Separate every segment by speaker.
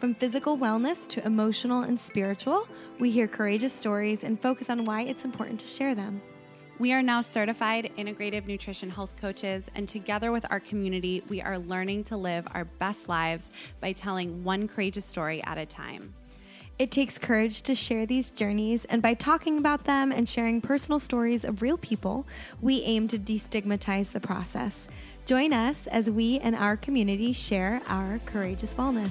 Speaker 1: From physical wellness to emotional and spiritual, we hear courageous stories and focus on why it's important to share them.
Speaker 2: We are now certified integrative nutrition health coaches, and together with our community, we are learning to live our best lives by telling one courageous story at a time.
Speaker 1: It takes courage to share these journeys, and by talking about them and sharing personal stories of real people, we aim to destigmatize the process. Join us as we and our community share our courageous wellness.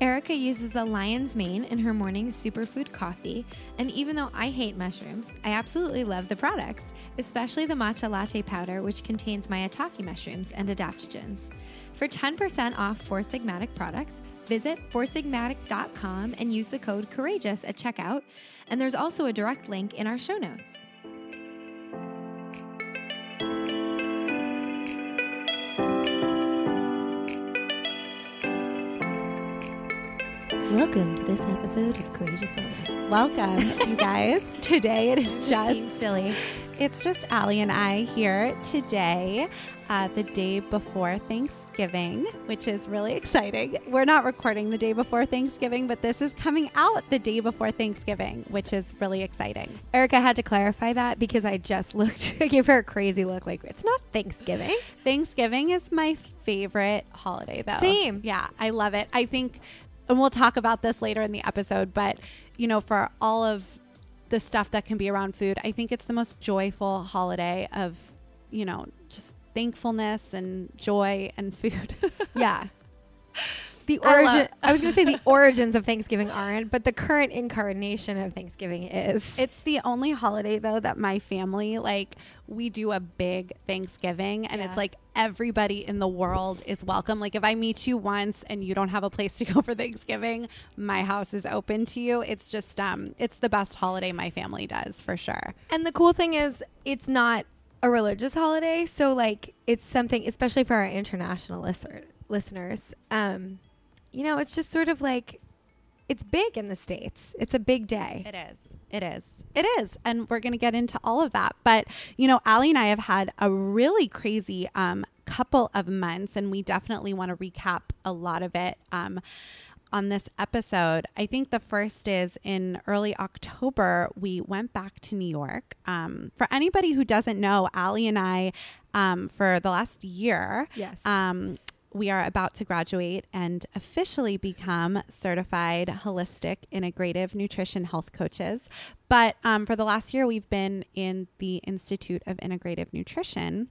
Speaker 1: Erica uses the lion's mane in her morning superfood coffee, and even though I hate mushrooms, I absolutely love the products, especially the matcha latte powder, which contains maitake mushrooms and adaptogens. For 10% off Four Sigmatic products, visit foursigmatic.com and use the code COURAGEOUS at checkout, and there's also a direct link in our show notes. Welcome to this episode of Courageous Wellness.
Speaker 2: Welcome, you guys. Today it is just
Speaker 1: silly.
Speaker 2: It's just Allie and I here today, uh, the day before Thanksgiving, which is really exciting. We're not recording the day before Thanksgiving, but this is coming out the day before Thanksgiving, which is really exciting.
Speaker 1: Erica had to clarify that because I just looked, I gave her a crazy look like it's not Thanksgiving.
Speaker 2: Thanksgiving is my favorite holiday, though.
Speaker 1: Same.
Speaker 2: Yeah, I love it. I think and we'll talk about this later in the episode, but you know, for all of the stuff that can be around food, I think it's the most joyful holiday of, you know, just thankfulness and joy and food.
Speaker 1: yeah. The origin I, I was going to say the origins of Thanksgiving aren't, but the current incarnation of Thanksgiving is.
Speaker 2: It's the only holiday though that my family like we do a big Thanksgiving and yeah. it's like everybody in the world is welcome. Like if I meet you once and you don't have a place to go for Thanksgiving, my house is open to you. It's just um it's the best holiday my family does for sure.
Speaker 1: And the cool thing is it's not a religious holiday, so like it's something especially for our international listener, listeners. Um you know, it's just sort of like it's big in the States. It's a big day.
Speaker 2: It is. It is. It is. And we're going to get into all of that. But, you know, Allie and I have had a really crazy um, couple of months, and we definitely want to recap a lot of it. Um, on this episode. I think the first is in early October, we went back to New York. Um, for anybody who doesn't know, Allie and I, um, for the last year,
Speaker 1: yes.
Speaker 2: Um, we are about to graduate and officially become certified holistic integrative nutrition health coaches. But um, for the last year, we've been in the Institute of Integrative Nutrition.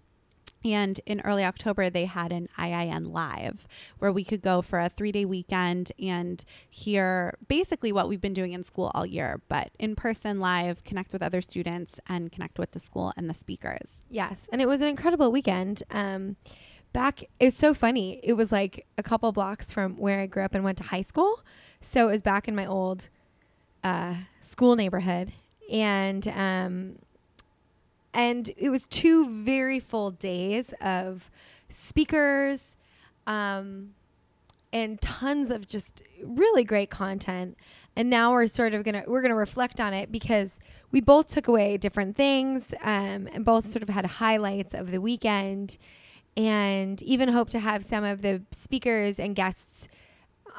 Speaker 2: And in early October, they had an IIN Live where we could go for a three day weekend and hear basically what we've been doing in school all year, but in person live, connect with other students and connect with the school and the speakers.
Speaker 1: Yes. And it was an incredible weekend. Um, back it's so funny. It was like a couple blocks from where i grew up and went to high school. So it was back in my old uh, school neighborhood. And um, and it was two very full days of speakers um, and tons of just really great content. And now we're sort of gonna we're gonna reflect on it because we both took away different things um, and both sort of had highlights of the weekend and even hope to have some of the speakers and guests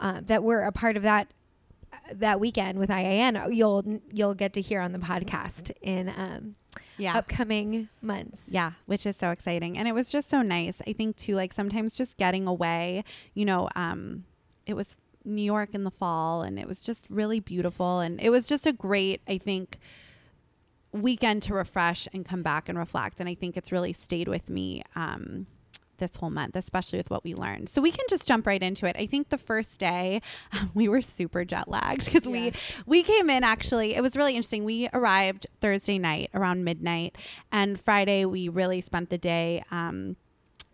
Speaker 1: uh, that were a part of that that weekend with IIN. You'll you'll get to hear on the podcast in um,
Speaker 2: Yeah.
Speaker 1: upcoming months.
Speaker 2: Yeah, which is so exciting. And it was just so nice. I think too, like sometimes just getting away, you know, um, it was New York in the fall and it was just really beautiful. And it was just a great, I think, weekend to refresh and come back and reflect. And I think it's really stayed with me. Um, this whole month, especially with what we learned. So we can just jump right into it. I think the first day we were super jet lagged because
Speaker 1: Yeah.
Speaker 2: we we came in actually. It was really interesting. We arrived Thursday night around midnight, and Friday we really spent the day. Um,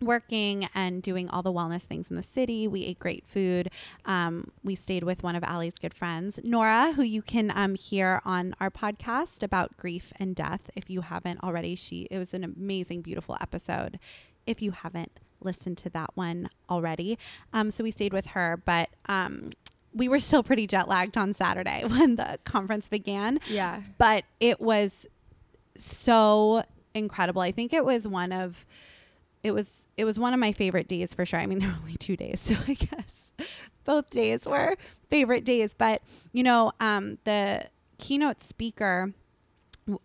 Speaker 2: working and doing all the wellness things in the city. We ate great food. Um, we stayed with one of Allie's good friends, Nora, who you can um, hear on our podcast about grief and death. If you haven't already, she it was an amazing, beautiful episode. If you haven't listened to that one already, um, so we stayed with her, but. Um, we were still pretty jet lagged on Saturday when the conference began
Speaker 1: Yeah.
Speaker 2: but it was so incredible. I think it was one of it was it was one of my favorite days for sure. I mean, there were only two days, so I guess both days were favorite days. But you know, um, the keynote speaker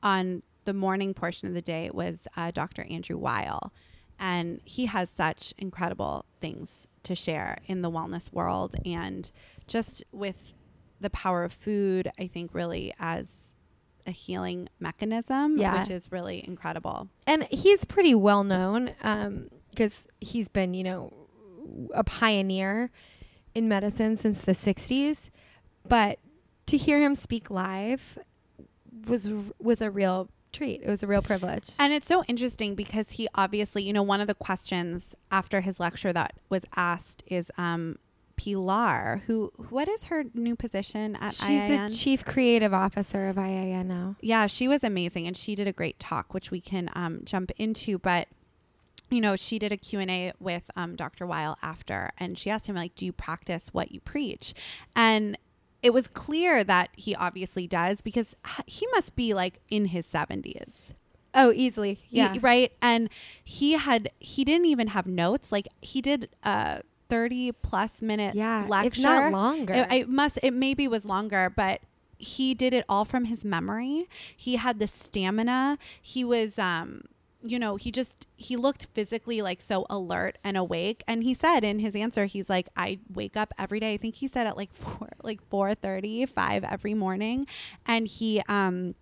Speaker 2: on the morning portion of the day was uh, Dr. Andrew Weil, and he has such incredible things to share in the wellness world and just with the power of food. I think really as a healing mechanism,
Speaker 1: Yeah.
Speaker 2: which is really incredible.
Speaker 1: and he's pretty well known um, because he's been, you know, a pioneer in medicine since the 60s. But to hear him speak live was was a real treat. It was a real privilege.
Speaker 2: And it's so interesting because he obviously, you know, one of the questions after his lecture that was asked is um Pilar, who what is her new position at
Speaker 1: She's
Speaker 2: IIN?
Speaker 1: the chief creative officer of IIN now.
Speaker 2: yeah, she was amazing and she did a great talk which we can um jump into, but you know, she did a Q&A with um, Dr. Weil after and she asked him like, "Do you practice what you preach?" And it was clear that he obviously does because he must be like in his 70s.
Speaker 1: Oh, easily.
Speaker 2: He-
Speaker 1: Yeah.
Speaker 2: right. And he had he didn't even have notes. Like he did a thirty plus minute
Speaker 1: yeah.
Speaker 2: lecture.
Speaker 1: If not longer.
Speaker 2: It, it must it maybe was longer, but he did it all from his memory. He had the stamina. He was um you know, he just he looked physically like so alert and awake. And he said in his answer, he's like, I wake up every day. I think he said at like four like four thirty, five every morning. And he um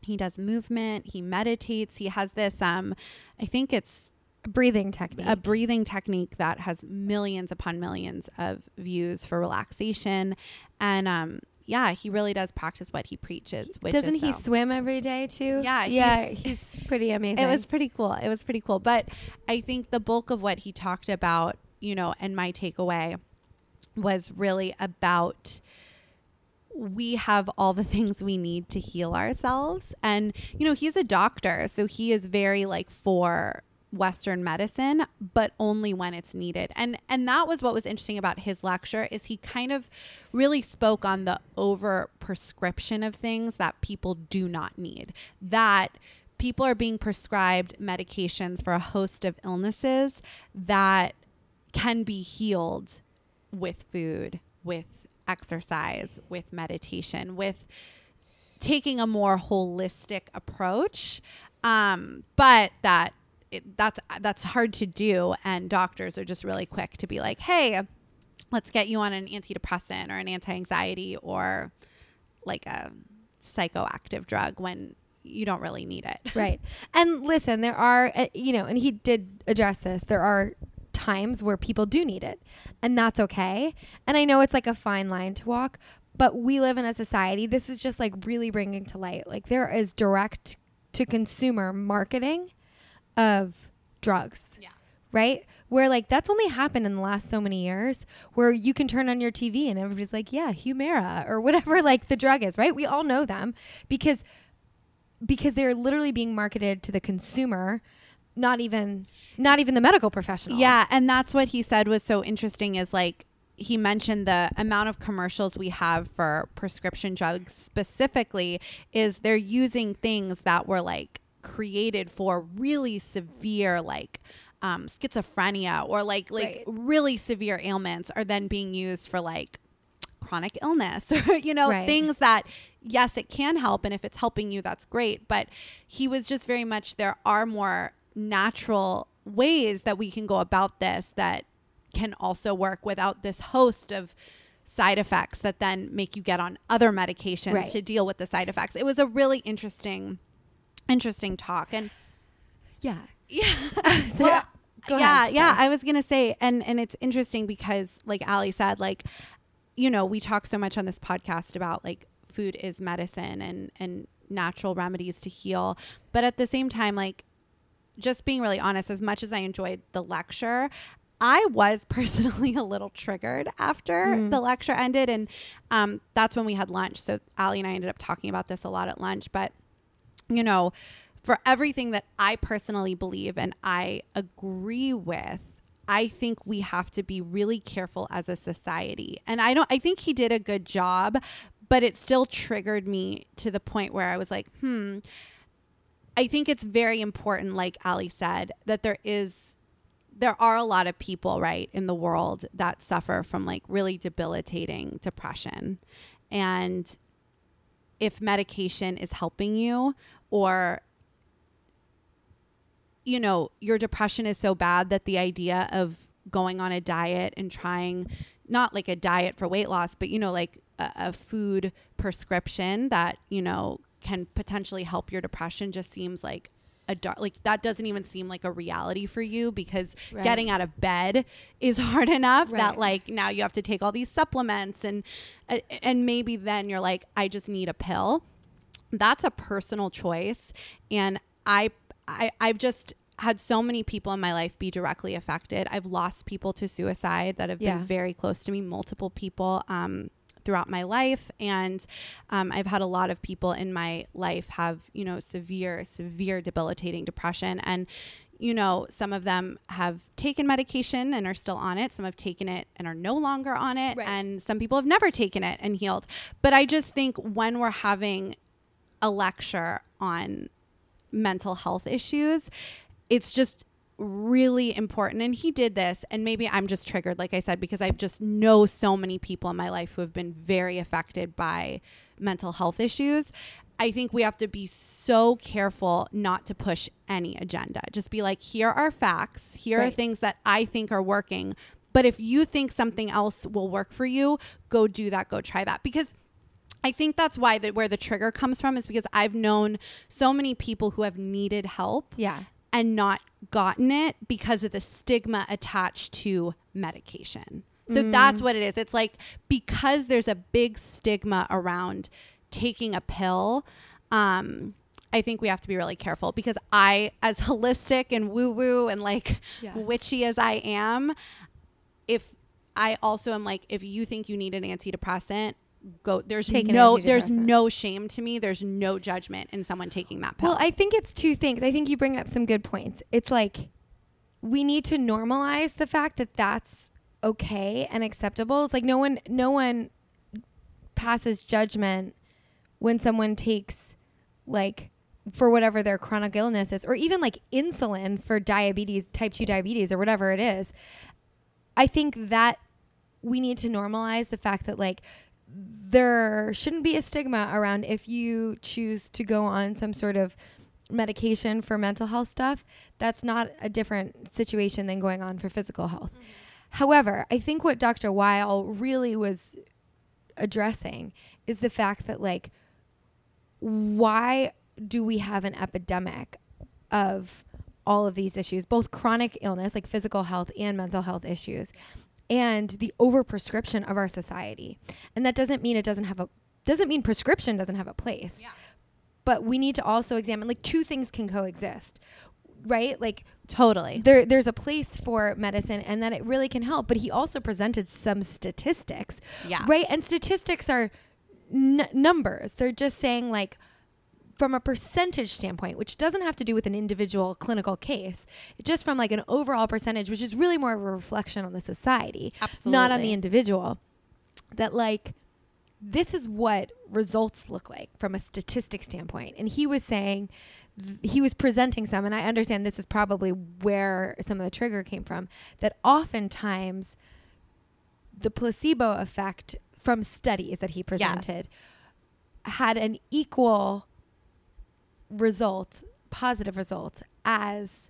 Speaker 2: he does movement, he meditates, he has this um I think it's a
Speaker 1: breathing technique.
Speaker 2: a breathing technique that has millions upon millions of views for relaxation and um yeah he really does practice what he preaches which
Speaker 1: Doesn't he
Speaker 2: so-
Speaker 1: swim every day too?
Speaker 2: Yeah,
Speaker 1: Yeah.
Speaker 2: he's-
Speaker 1: He's pretty amazing.
Speaker 2: it was pretty cool it was pretty cool but i think the bulk of what he talked about you know and my takeaway was really about we have all the things we need to heal ourselves and you know he's a doctor so he is very like for western medicine but only when it's needed and and that was what was interesting about his lecture is he kind of really spoke on the over prescription of things that people do not need that people are being prescribed medications for a host of illnesses that can be healed with food, with exercise, with meditation, with taking a more holistic approach. Um, but that it, that's that's hard to do, and doctors are just really quick to be like, "Hey, let's get you on an antidepressant or an anti-anxiety or like a psychoactive drug when you don't really need it."
Speaker 1: right. And listen, there are, uh, you know, and he did address this. There are times where people do need it, and that's okay. And I know it's like a fine line to walk, but we live in a society. This is just like really bringing to light. Like there is direct to consumer marketing of drugs.
Speaker 2: Yeah.
Speaker 1: Right? Where like that's only happened in the last so many years where you can turn on your TV and everybody's like, yeah, Humira or whatever like the drug is, right? We all know them because because they're literally being marketed to the consumer, not even not even the medical professional.
Speaker 2: Yeah, and that's what he said was so interesting is like he mentioned the amount of commercials we have for prescription drugs specifically is they're using things that were like created for really severe like um, schizophrenia or like like
Speaker 1: Right.
Speaker 2: really severe ailments are then being used for like chronic illness or, you know,
Speaker 1: Right.
Speaker 2: things that, yes, it can help. And if it's helping you, that's great. But he was just very much, there are more natural ways that we can go about this that can also work without this host of side effects that then make you get on other medications
Speaker 1: Right.
Speaker 2: to deal with the side effects. It was a really interesting, interesting talk. And
Speaker 1: Yeah.
Speaker 2: yeah.
Speaker 1: So,
Speaker 2: Well,
Speaker 1: go
Speaker 2: yeah,
Speaker 1: ahead.
Speaker 2: yeah.
Speaker 1: Sorry.
Speaker 2: I was gonna say, and and it's interesting because, like Allie said, like, you know, we talk so much on this podcast about like food is medicine and and natural remedies to heal, but at the same time, like, just being really honest, as much as I enjoyed the lecture. I was personally a little triggered after
Speaker 1: Mm.
Speaker 2: the lecture ended, and um, that's when we had lunch. So Allie and I ended up talking about this a lot at lunch. But you know, for everything that I personally believe and I agree with, I think we have to be really careful as a society. And I don't I think he did a good job, but it still triggered me to the point where I was like, "Hmm, I think it's very important like Allie said that there is there are a lot of people, right, in the world that suffer from like really debilitating depression. And if medication is helping you or you know, your depression is so bad that the idea of going on a diet and trying not like a diet for weight loss, but you know, like a, a food prescription that, you know, can potentially help your depression just seems like a dark like that doesn't even seem like a reality for you because
Speaker 1: Right.
Speaker 2: getting out of bed is hard enough that like now you have to take all these supplements and and maybe then you're like I just need a pill. That's a personal choice. And I, I i've just had so many people in my life be directly affected. I've lost people to suicide that have
Speaker 1: Yeah.
Speaker 2: been very close to me multiple people. Um, throughout my life and um, i've had a lot of people in my life have you know severe severe debilitating depression and you know some of them have taken medication and are still on it some have taken it and are no longer on it
Speaker 1: Right.
Speaker 2: and some people have never taken it and healed but i just think when we're having a lecture on mental health issues. It's just really important. And he did this, and maybe I'm just triggered, like I said, because I just know so many people in my life who have been very affected by mental health issues. I think we have to be so careful not to push any agenda. Just be like, here are facts, here are things that I think are working. But if you think something else will work for you, go do that, go try that. Because I think that's why that where the trigger comes from is because I've known so many people who have needed help
Speaker 1: Yeah.
Speaker 2: And not gotten it because of the stigma attached to medication. So that's what it is. It's like because there's a big stigma around taking a pill, um, I think we have to be really careful because I, as holistic and woo woo and like
Speaker 1: Yeah.
Speaker 2: witchy as I am, if I also am like, if you think you need an antidepressant, go. There's
Speaker 1: Take an
Speaker 2: no, there's no shame to me. There's no judgment in someone taking that pill.
Speaker 1: Well, I think it's two things. I think you bring up some good points. It's like we need to normalize the fact that that's okay and acceptable. It's like no one no one passes judgment when someone takes like for whatever their chronic illness is or even like insulin for diabetes, type 2 diabetes or whatever it is. I think that we need to normalize the fact that like there shouldn't be a stigma around if you choose to go on some sort of medication for mental health stuff. That's not a different situation than going on for physical health. Mm-hmm. However, I think what Dr. Weil really was addressing is the fact that like why do we have an epidemic of all of these issues, both chronic illness, like physical health and mental health issues, and the overprescription of our society. And that doesn't mean it doesn't have a doesn't mean prescription doesn't have a place.
Speaker 2: Yeah.
Speaker 1: But we need to also examine like two things can coexist. Right? Like
Speaker 2: totally.
Speaker 1: there there's a place for medicine and that it really can help, but he also presented some statistics
Speaker 2: Yeah.
Speaker 1: right? And statistics are n- numbers. They're just saying like from a percentage standpoint, which doesn't have to do with an individual clinical case, just from like an overall percentage, which is really more of a reflection on the society, not on the individual. That like this is what results look like from a statistic standpoint. And he was saying th- he was presenting some, and I understand this is probably where some of the trigger came from, that oftentimes the placebo effect from studies that he presented had an equal result, positive result as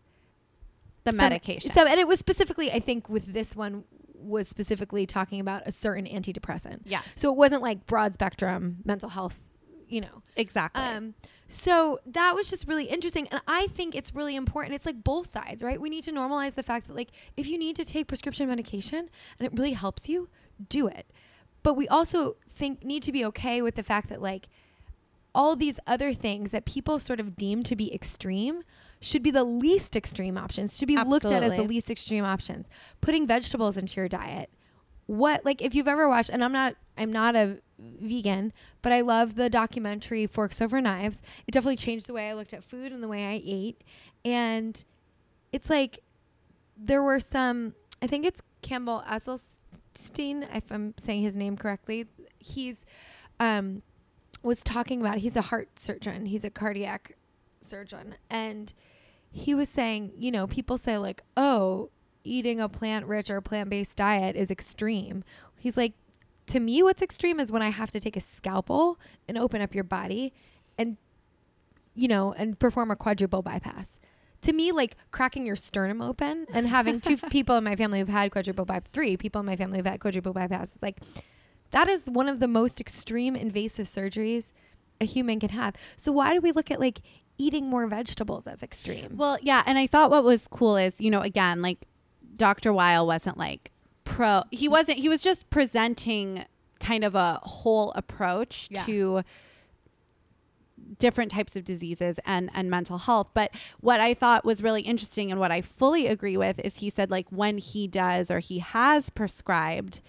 Speaker 2: The medication.
Speaker 1: So, and it was specifically, I think, with this one was specifically talking about a certain antidepressant.
Speaker 2: yeah,
Speaker 1: So it wasn't like broad spectrum mental health, you know.
Speaker 2: exactly.
Speaker 1: Um, so that was just really interesting, and I think it's really important. It's like both sides, right? We need to normalize the fact that like if you need to take prescription medication and it really helps you, do it. But we also think need to be okay with the fact that like all these other things that people sort of deem to be extreme should be the least extreme options, should be looked at as the least extreme options. Putting vegetables into your diet. What like if you've ever watched and I'm not I'm not a vegan, but I love the documentary Forks Over Knives. It definitely changed the way I looked at food and the way I ate. And it's like there were some I think it's Campbell Esselstyn, if I'm saying his name correctly. He's um was talking about he's a heart surgeon, he's a cardiac surgeon, and he was saying, you know, people say like, "Oh, eating a plant-rich or plant-based diet is extreme." He's like, "To me, what's extreme is when I have to take a scalpel and open up your body and you know, and perform a quadruple bypass." To me, like cracking your sternum open and having two people in my family who've had quadruple bypass, three people in my family who've had quadruple bypass, it's like that is one of the most extreme invasive surgeries a human can have. So why do we look at like eating more vegetables as extreme?
Speaker 2: Well, yeah, and I thought what was cool is, you know, again, like Dr. Weil wasn't like pro he wasn't he was just presenting kind of a whole approach
Speaker 1: Yeah.
Speaker 2: to different types of diseases and and mental health but what i thought was really interesting and what i fully agree with is he said like when he does or he has prescribed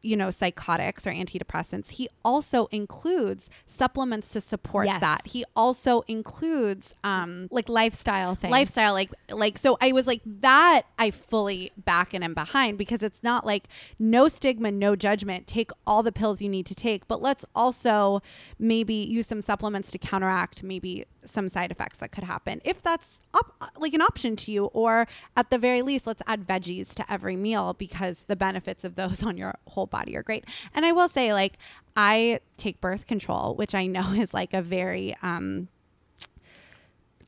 Speaker 2: you know psychotics or antidepressants he also includes supplements to support
Speaker 1: Yes.
Speaker 2: that he also includes um
Speaker 1: like lifestyle things.
Speaker 2: lifestyle like like so i was like that i fully back and am behind because it's not like no stigma no judgment take all the pills you need to take but let's also maybe use some supplements to counteract maybe some side effects that could happen if that's op- like an option to you or at the very least let's add veggies to every meal because the benefits of those on your whole body are great and i will say like i take birth control which i know is like a very um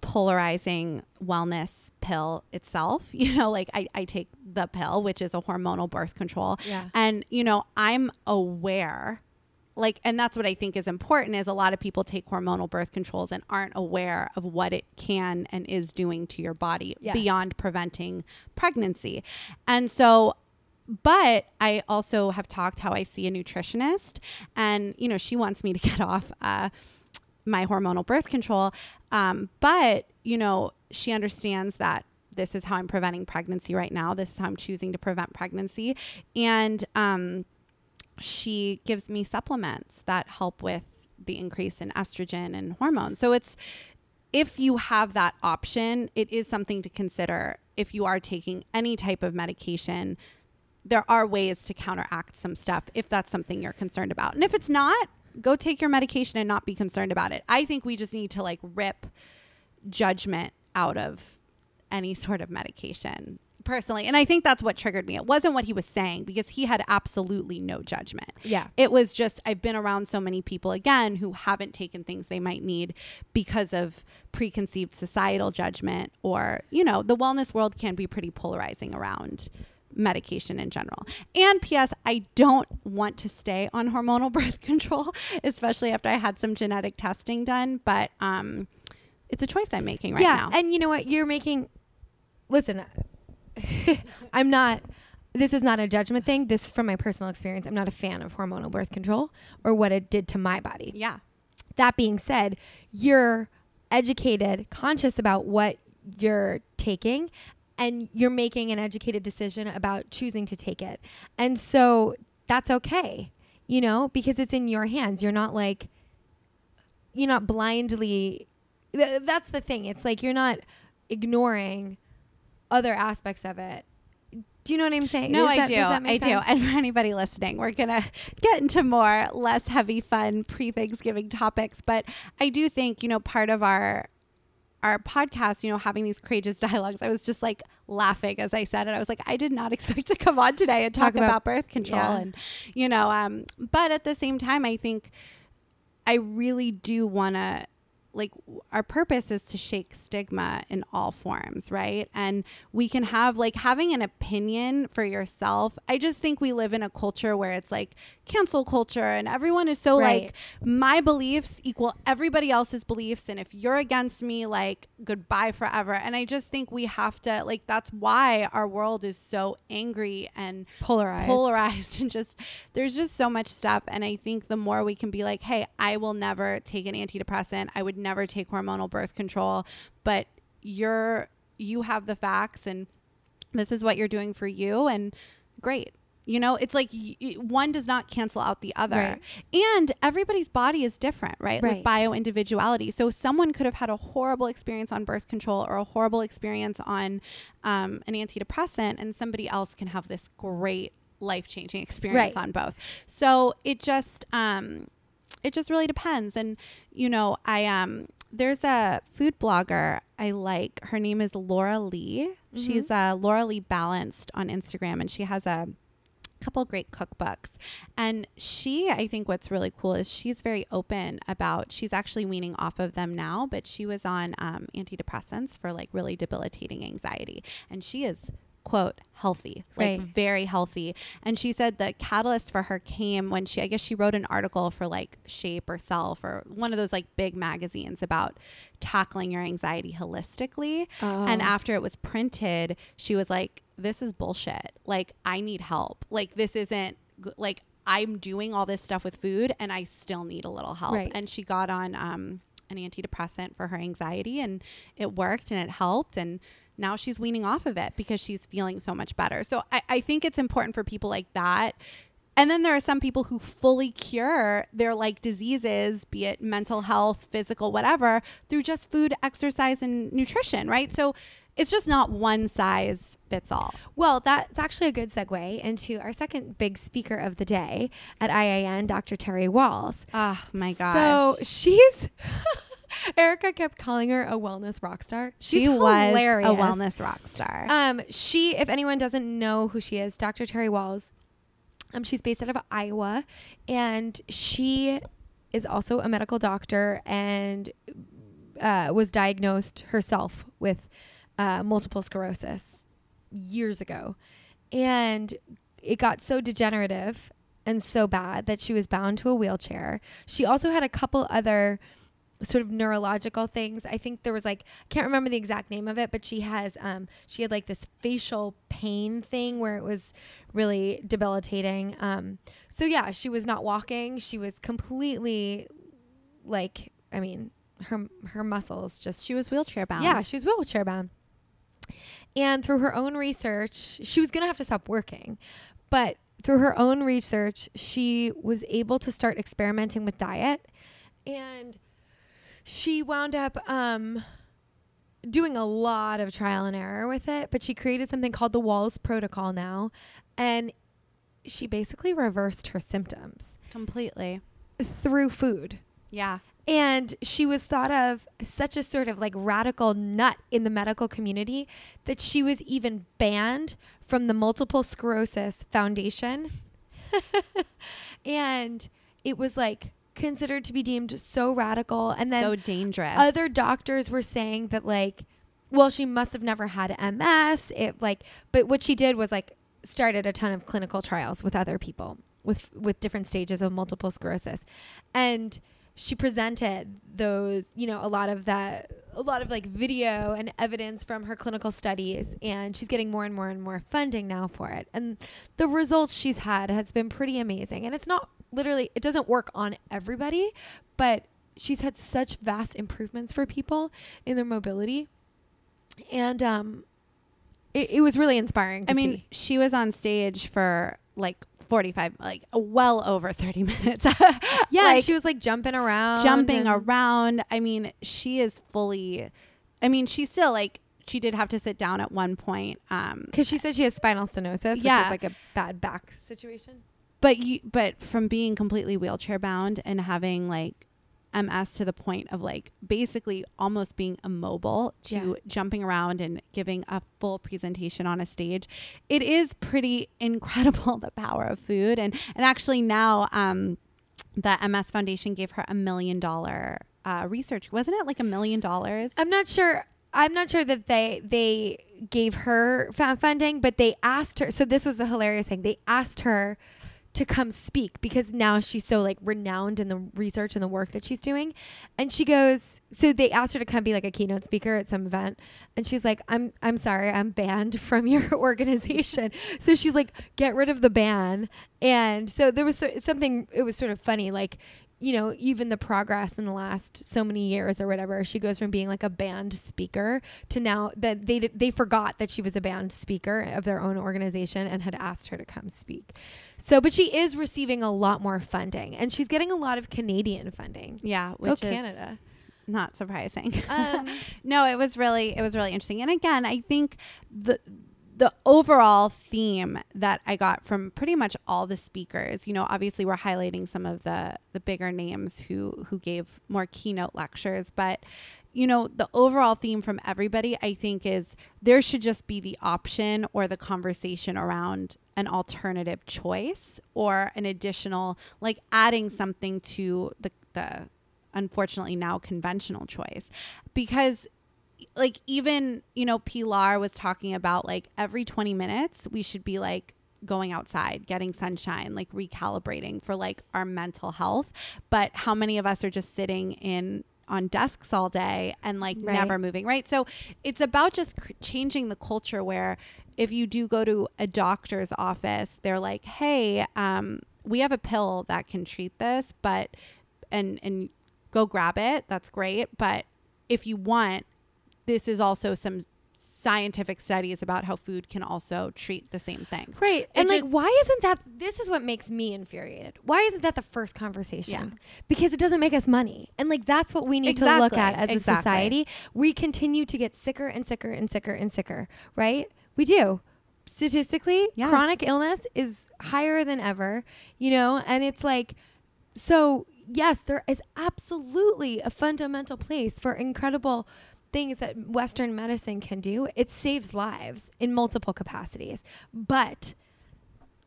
Speaker 2: polarizing wellness pill itself. You know, like I, I take the pill, which is a hormonal birth control.
Speaker 1: Yeah.
Speaker 2: And, you know, I'm aware, like, and that's what I think is important is a lot of people take hormonal birth controls and aren't aware of what it can and is doing to your body
Speaker 1: Yes.
Speaker 2: beyond preventing pregnancy. And so but I also have talked how I see a nutritionist, and you know she wants me to get off uh, my hormonal birth control. Um, but you know she understands that this is how I'm preventing pregnancy right now. This is how I'm choosing to prevent pregnancy, and um, she gives me supplements that help with the increase in estrogen and hormones. So it's if you have that option, it is something to consider if you are taking any type of medication. There are ways to counteract some stuff if that's something you're concerned about. And if it's not, go take your medication and not be concerned about it. I think we just need to like rip judgment out of any sort of medication personally. And I think that's what triggered me. It wasn't what he was saying because he had absolutely no judgment.
Speaker 1: Yeah.
Speaker 2: It was just, I've been around so many people again who haven't taken things they might need because of preconceived societal judgment or, you know, the wellness world can be pretty polarizing around medication in general. And PS, I don't want to stay on hormonal birth control, especially after I had some genetic testing done, but um it's a choice I'm making right
Speaker 1: yeah.
Speaker 2: now.
Speaker 1: And you know what? You're making. Listen, I'm not. This is not a judgment thing. This is from my personal experience. I'm not a fan of hormonal birth control or what it did to my body.
Speaker 2: yeah.
Speaker 1: That being said, you're educated, conscious about what you're taking, and you're making an educated decision about choosing to take it. And so that's okay, you know, because it's in your hands. You're not like, you're not blindly, th- that's the thing. It's like you're not ignoring other aspects of it. Do you know what I'm saying?
Speaker 2: No,
Speaker 1: Does
Speaker 2: I do. I
Speaker 1: make
Speaker 2: do. And for anybody listening, we're going to get into more less heavy, fun pre Thanksgiving topics. But I do think, you know, part of our our podcast, you know, having these courageous dialogues, I was just like laughing as I said it. I was like, I did not expect to come on today and talk,
Speaker 1: Talk about-
Speaker 2: about, birth control.
Speaker 1: yeah.
Speaker 2: And, you know, um, but at the same time, I think I really do want to like our purpose is to shake stigma in all forms, right? And we can have like having an opinion for yourself. I just think we live in a culture where it's like cancel culture and everyone is so
Speaker 1: Right.
Speaker 2: like my beliefs equal everybody else's beliefs and if you're against me like goodbye forever. And I just think we have to like that's why our world is so angry and
Speaker 1: Polarized.
Speaker 2: polarized and just there's just so much stuff and i think the more we can be like hey i will never take an antidepressant i would never take hormonal birth control but you're you have the facts and this is what you're doing for you and great you know it's like y- one does not cancel out the other
Speaker 1: Right.
Speaker 2: and everybody's body is different right,
Speaker 1: Right.
Speaker 2: like bio individuality so someone could have had a horrible experience on birth control or a horrible experience on um, an antidepressant and somebody else can have this great life-changing experience
Speaker 1: Right.
Speaker 2: on both so it just um it just really depends. And you know i um there's a food blogger i like. Her name is Laura Lea. She's uh Laura Lea balanced on instagram and she has a couple great cookbooks. And she i think what's really cool is she's very open about she's actually weaning off of them now but she was on um, antidepressants for like really debilitating anxiety. And she is quote healthy like
Speaker 1: Right.
Speaker 2: very healthy and she said the catalyst for her came when she i guess she wrote an article for like shape or self or one of those like big magazines about tackling your anxiety holistically and
Speaker 1: Oh.
Speaker 2: after it was printed, she was like, "This is bullshit. Like, I need help. Like, this isn't like I'm doing all this stuff with food, and I still need a little help."
Speaker 1: Right.
Speaker 2: And she got on um, an antidepressant for her anxiety, and it worked, and it helped, and now she's weaning off of it because she's feeling so much better. So I, I think it's important for people like that. And then there are some people who fully cure their like diseases, be it mental health, physical, whatever, through just food, exercise, and nutrition, right? So it's just not one size fits all.
Speaker 1: Well, that's actually a good segue into our second big speaker of the day at IIN, Dr. Terry Wahls.
Speaker 2: Oh my gosh.
Speaker 1: So she's Erica kept calling her a wellness rock star.
Speaker 2: she
Speaker 1: She's
Speaker 2: was
Speaker 1: hilarious.
Speaker 2: a wellness rock star.
Speaker 1: Um, she, if anyone doesn't know who she is, Dr. Terry Wahls. Um, she's based out of Iowa, and she is also a medical doctor and uh, was diagnosed herself with uh, multiple sclerosis years ago, and it got so degenerative and so bad that she was bound to a wheelchair. She also had a couple other sort of neurological things. I think there was like I can't remember the exact name of it, but she has um she had like this facial pain thing where it was really debilitating. Um so yeah, she was not walking. She was completely like I mean, her her muscles just
Speaker 2: she was wheelchair bound.
Speaker 1: yeah, she was wheelchair bound. And through her own research, she was going to have to stop working. But through her own research, she was able to start experimenting with diet. And she wound up um, doing a lot of trial and error with it. But she created something called the Wahls Protocol now. And she basically reversed her symptoms
Speaker 2: completely.
Speaker 1: through food.
Speaker 2: Yeah.
Speaker 1: And she was thought of such a sort of like radical nut in the medical community that she was even banned from the Multiple Sclerosis Foundation. and it was like considered to be deemed so radical. And then
Speaker 2: so dangerous.
Speaker 1: other doctors were saying that like well she must have never had ms it like but what she did was like started a ton of clinical trials with other people with with different stages of multiple sclerosis and she presented those you know a lot of that a lot of like video and evidence from her clinical studies and she's getting more and more and more funding now for it and the results she's had has been pretty amazing and it's not literally it doesn't work on everybody but she's had such vast improvements for people in their mobility and um it, it was really inspiring to
Speaker 2: I mean,
Speaker 1: see.
Speaker 2: she was on stage for like 45, like well over 30 minutes.
Speaker 1: yeah
Speaker 2: like,
Speaker 1: and she was like jumping around
Speaker 2: jumping around. I mean, she is fully, I mean, she's still like, she did have to sit down at one point. Um,
Speaker 1: because she said she has spinal stenosis which is like a bad back situation
Speaker 2: but you, but from being completely wheelchair bound and having like MS to the point of like basically almost being immobile to
Speaker 1: Yeah.
Speaker 2: jumping around and giving a full presentation on a stage. It is pretty incredible the power of food and and actually now um the MS Foundation gave her a million dollar uh, research wasn't it like a million dollars
Speaker 1: I'm not sure. I'm not sure that they they gave her funding, but they asked her. So this was the hilarious thing. They asked her to come speak because now she's so like renowned in the research and the work that she's doing. And she goes, so they asked her to come be like a keynote speaker at some event. And she's like, I'm I'm sorry, I'm banned from your organization. so she's like, get rid of the ban. And so there was so, something it was sort of funny like you know, even the progress in the last so many years or whatever, she goes from being like a banned speaker to now that they did- they forgot that she was a banned speaker of their own organization and had asked her to come speak. So, but she is receiving a lot more funding, and she's getting a lot of Canadian funding.
Speaker 2: yeah
Speaker 1: Go
Speaker 2: which is
Speaker 1: Canada!
Speaker 2: not surprising
Speaker 1: Um,
Speaker 2: no it was really it was really interesting and again i think the the overall theme that i got from pretty much all the speakers you know obviously we're highlighting some of the the bigger names who who gave more keynote lectures but you know the overall theme from everybody i think is there should just be the option or the conversation around an alternative choice or an additional like adding something to the the unfortunately now conventional choice. Because like even you know pilar was talking about like every 20 minutes we should be like going outside getting sunshine like recalibrating for like our mental health. But how many of us are just sitting in on desks all day and like
Speaker 1: Right.
Speaker 2: never moving right? So it's about just cr- changing the culture where if you do go to a doctor's office they're like hey um, we have a pill that can treat this but and and go grab it that's great. But if you want this is also some scientific studies about how food can also treat the same things
Speaker 1: Right.
Speaker 2: It
Speaker 1: And like,
Speaker 2: just-
Speaker 1: why isn't that? This is what makes me infuriated. Why isn't that the first conversation?
Speaker 2: Yeah.
Speaker 1: Because it doesn't make us money. And like, that's what we need to look at
Speaker 2: Exactly.
Speaker 1: as a society. We continue to get sicker and sicker and sicker and sicker, right? We do. Statistically,
Speaker 2: Yes.
Speaker 1: chronic illness is higher than ever, you know? And it's like, so yes, there is absolutely a fundamental place for incredible things that Western medicine can do. It saves lives in multiple capacities. But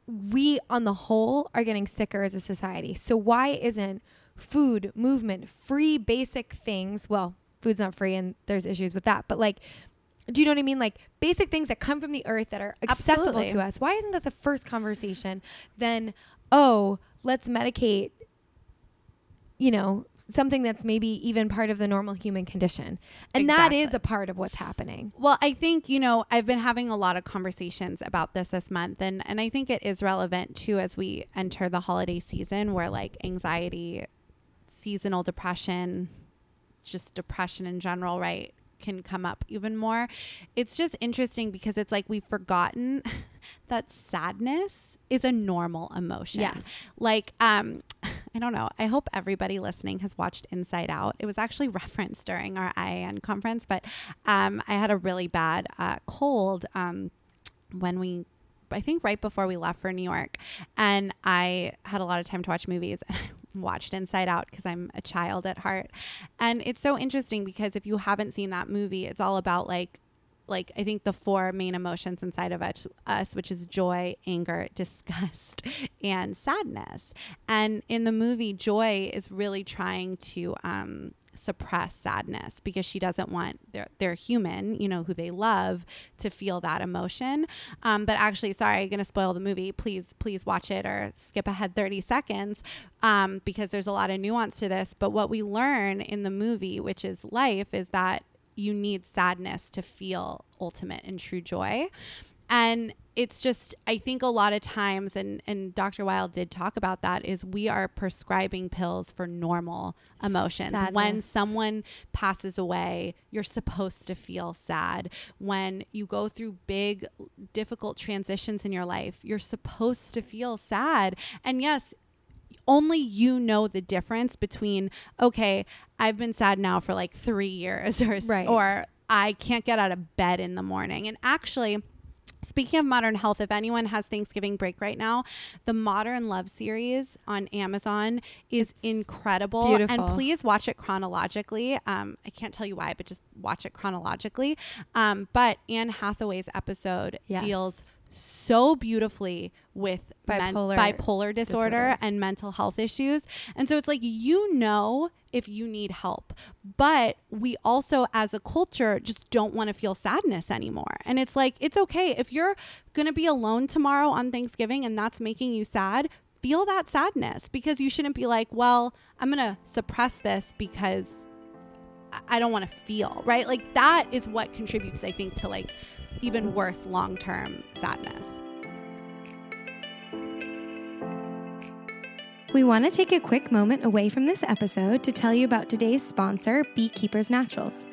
Speaker 1: we, on the whole, are getting sicker as a society. So why isn't food, movement, free basic things? Well, food's not free and there's issues with that. But like, do you know what I mean? Like basic things that come from the earth that are accessible
Speaker 2: Absolutely.
Speaker 1: to us. Why isn't that the first conversation? Then, oh, let's medicate you know, something that's maybe even part of the normal human condition. And that is a part of what's happening.
Speaker 2: Well, I think, you know, I've been having a lot of conversations about this this month and and I think it is relevant too as we enter the holiday season where like anxiety, seasonal depression, just depression in general, right, can come up even more. It's just interesting because it's like we've forgotten that sadness is a normal emotion.
Speaker 1: Yes.
Speaker 2: Like um I don't know. I hope everybody listening has watched Inside Out. It was actually referenced during our IIN conference, but um, I had a really bad uh, cold um, when we, I think right before we left for New York. And I had a lot of time to watch movies. And I watched Inside Out because I'm a child at heart. And it's so interesting because if you haven't seen that movie, it's all about like, like I think the four main emotions inside of us, which is joy, anger, disgust, and sadness. And in the movie, Joy is really trying to um, suppress sadness because she doesn't want their their human, you know, who they love, to feel that emotion. Um, but actually, sorry, I'm gonna spoil the movie. Please, please watch it or skip ahead 30 seconds um, because there's a lot of nuance to this. But what we learn in the movie, which is life, is that you need sadness to feel ultimate and true joy. And it's just, I think a lot of times, and, and Dr. Weil did talk about that, is we are prescribing pills for normal emotions. When someone passes away, you're supposed to feel sad. When you go through big, difficult transitions in your life, you're supposed to feel sad. And yes, only you know the difference between okay i've been sad now for like three years or
Speaker 1: Right.
Speaker 2: or i can't get out of bed in the morning and actually Speaking of modern health, if anyone has Thanksgiving break right now, the Modern Love series on Amazon is incredible.
Speaker 1: beautiful.
Speaker 2: And please watch it chronologically. Um, I can't tell you why, but just watch it chronologically. Um, but Anne Hathaway's episode
Speaker 1: Yes.
Speaker 2: deals so beautifully with men-
Speaker 1: Bipolar
Speaker 2: bipolar disorder,
Speaker 1: disorder.
Speaker 2: and mental health issues. And so it's like you know if you need help, but we also as a culture just don't want to feel sadness anymore. And it's like it's okay if you're going to be alone tomorrow on Thanksgiving and that's making you sad, feel that sadness because you shouldn't be like, well, I'm going to suppress this because I don't want to feel, right? Like that is what contributes I think to like even worse long-term sadness.
Speaker 3: We want to take a quick moment away from this episode to tell you about today's sponsor, Beekeepers Naturals.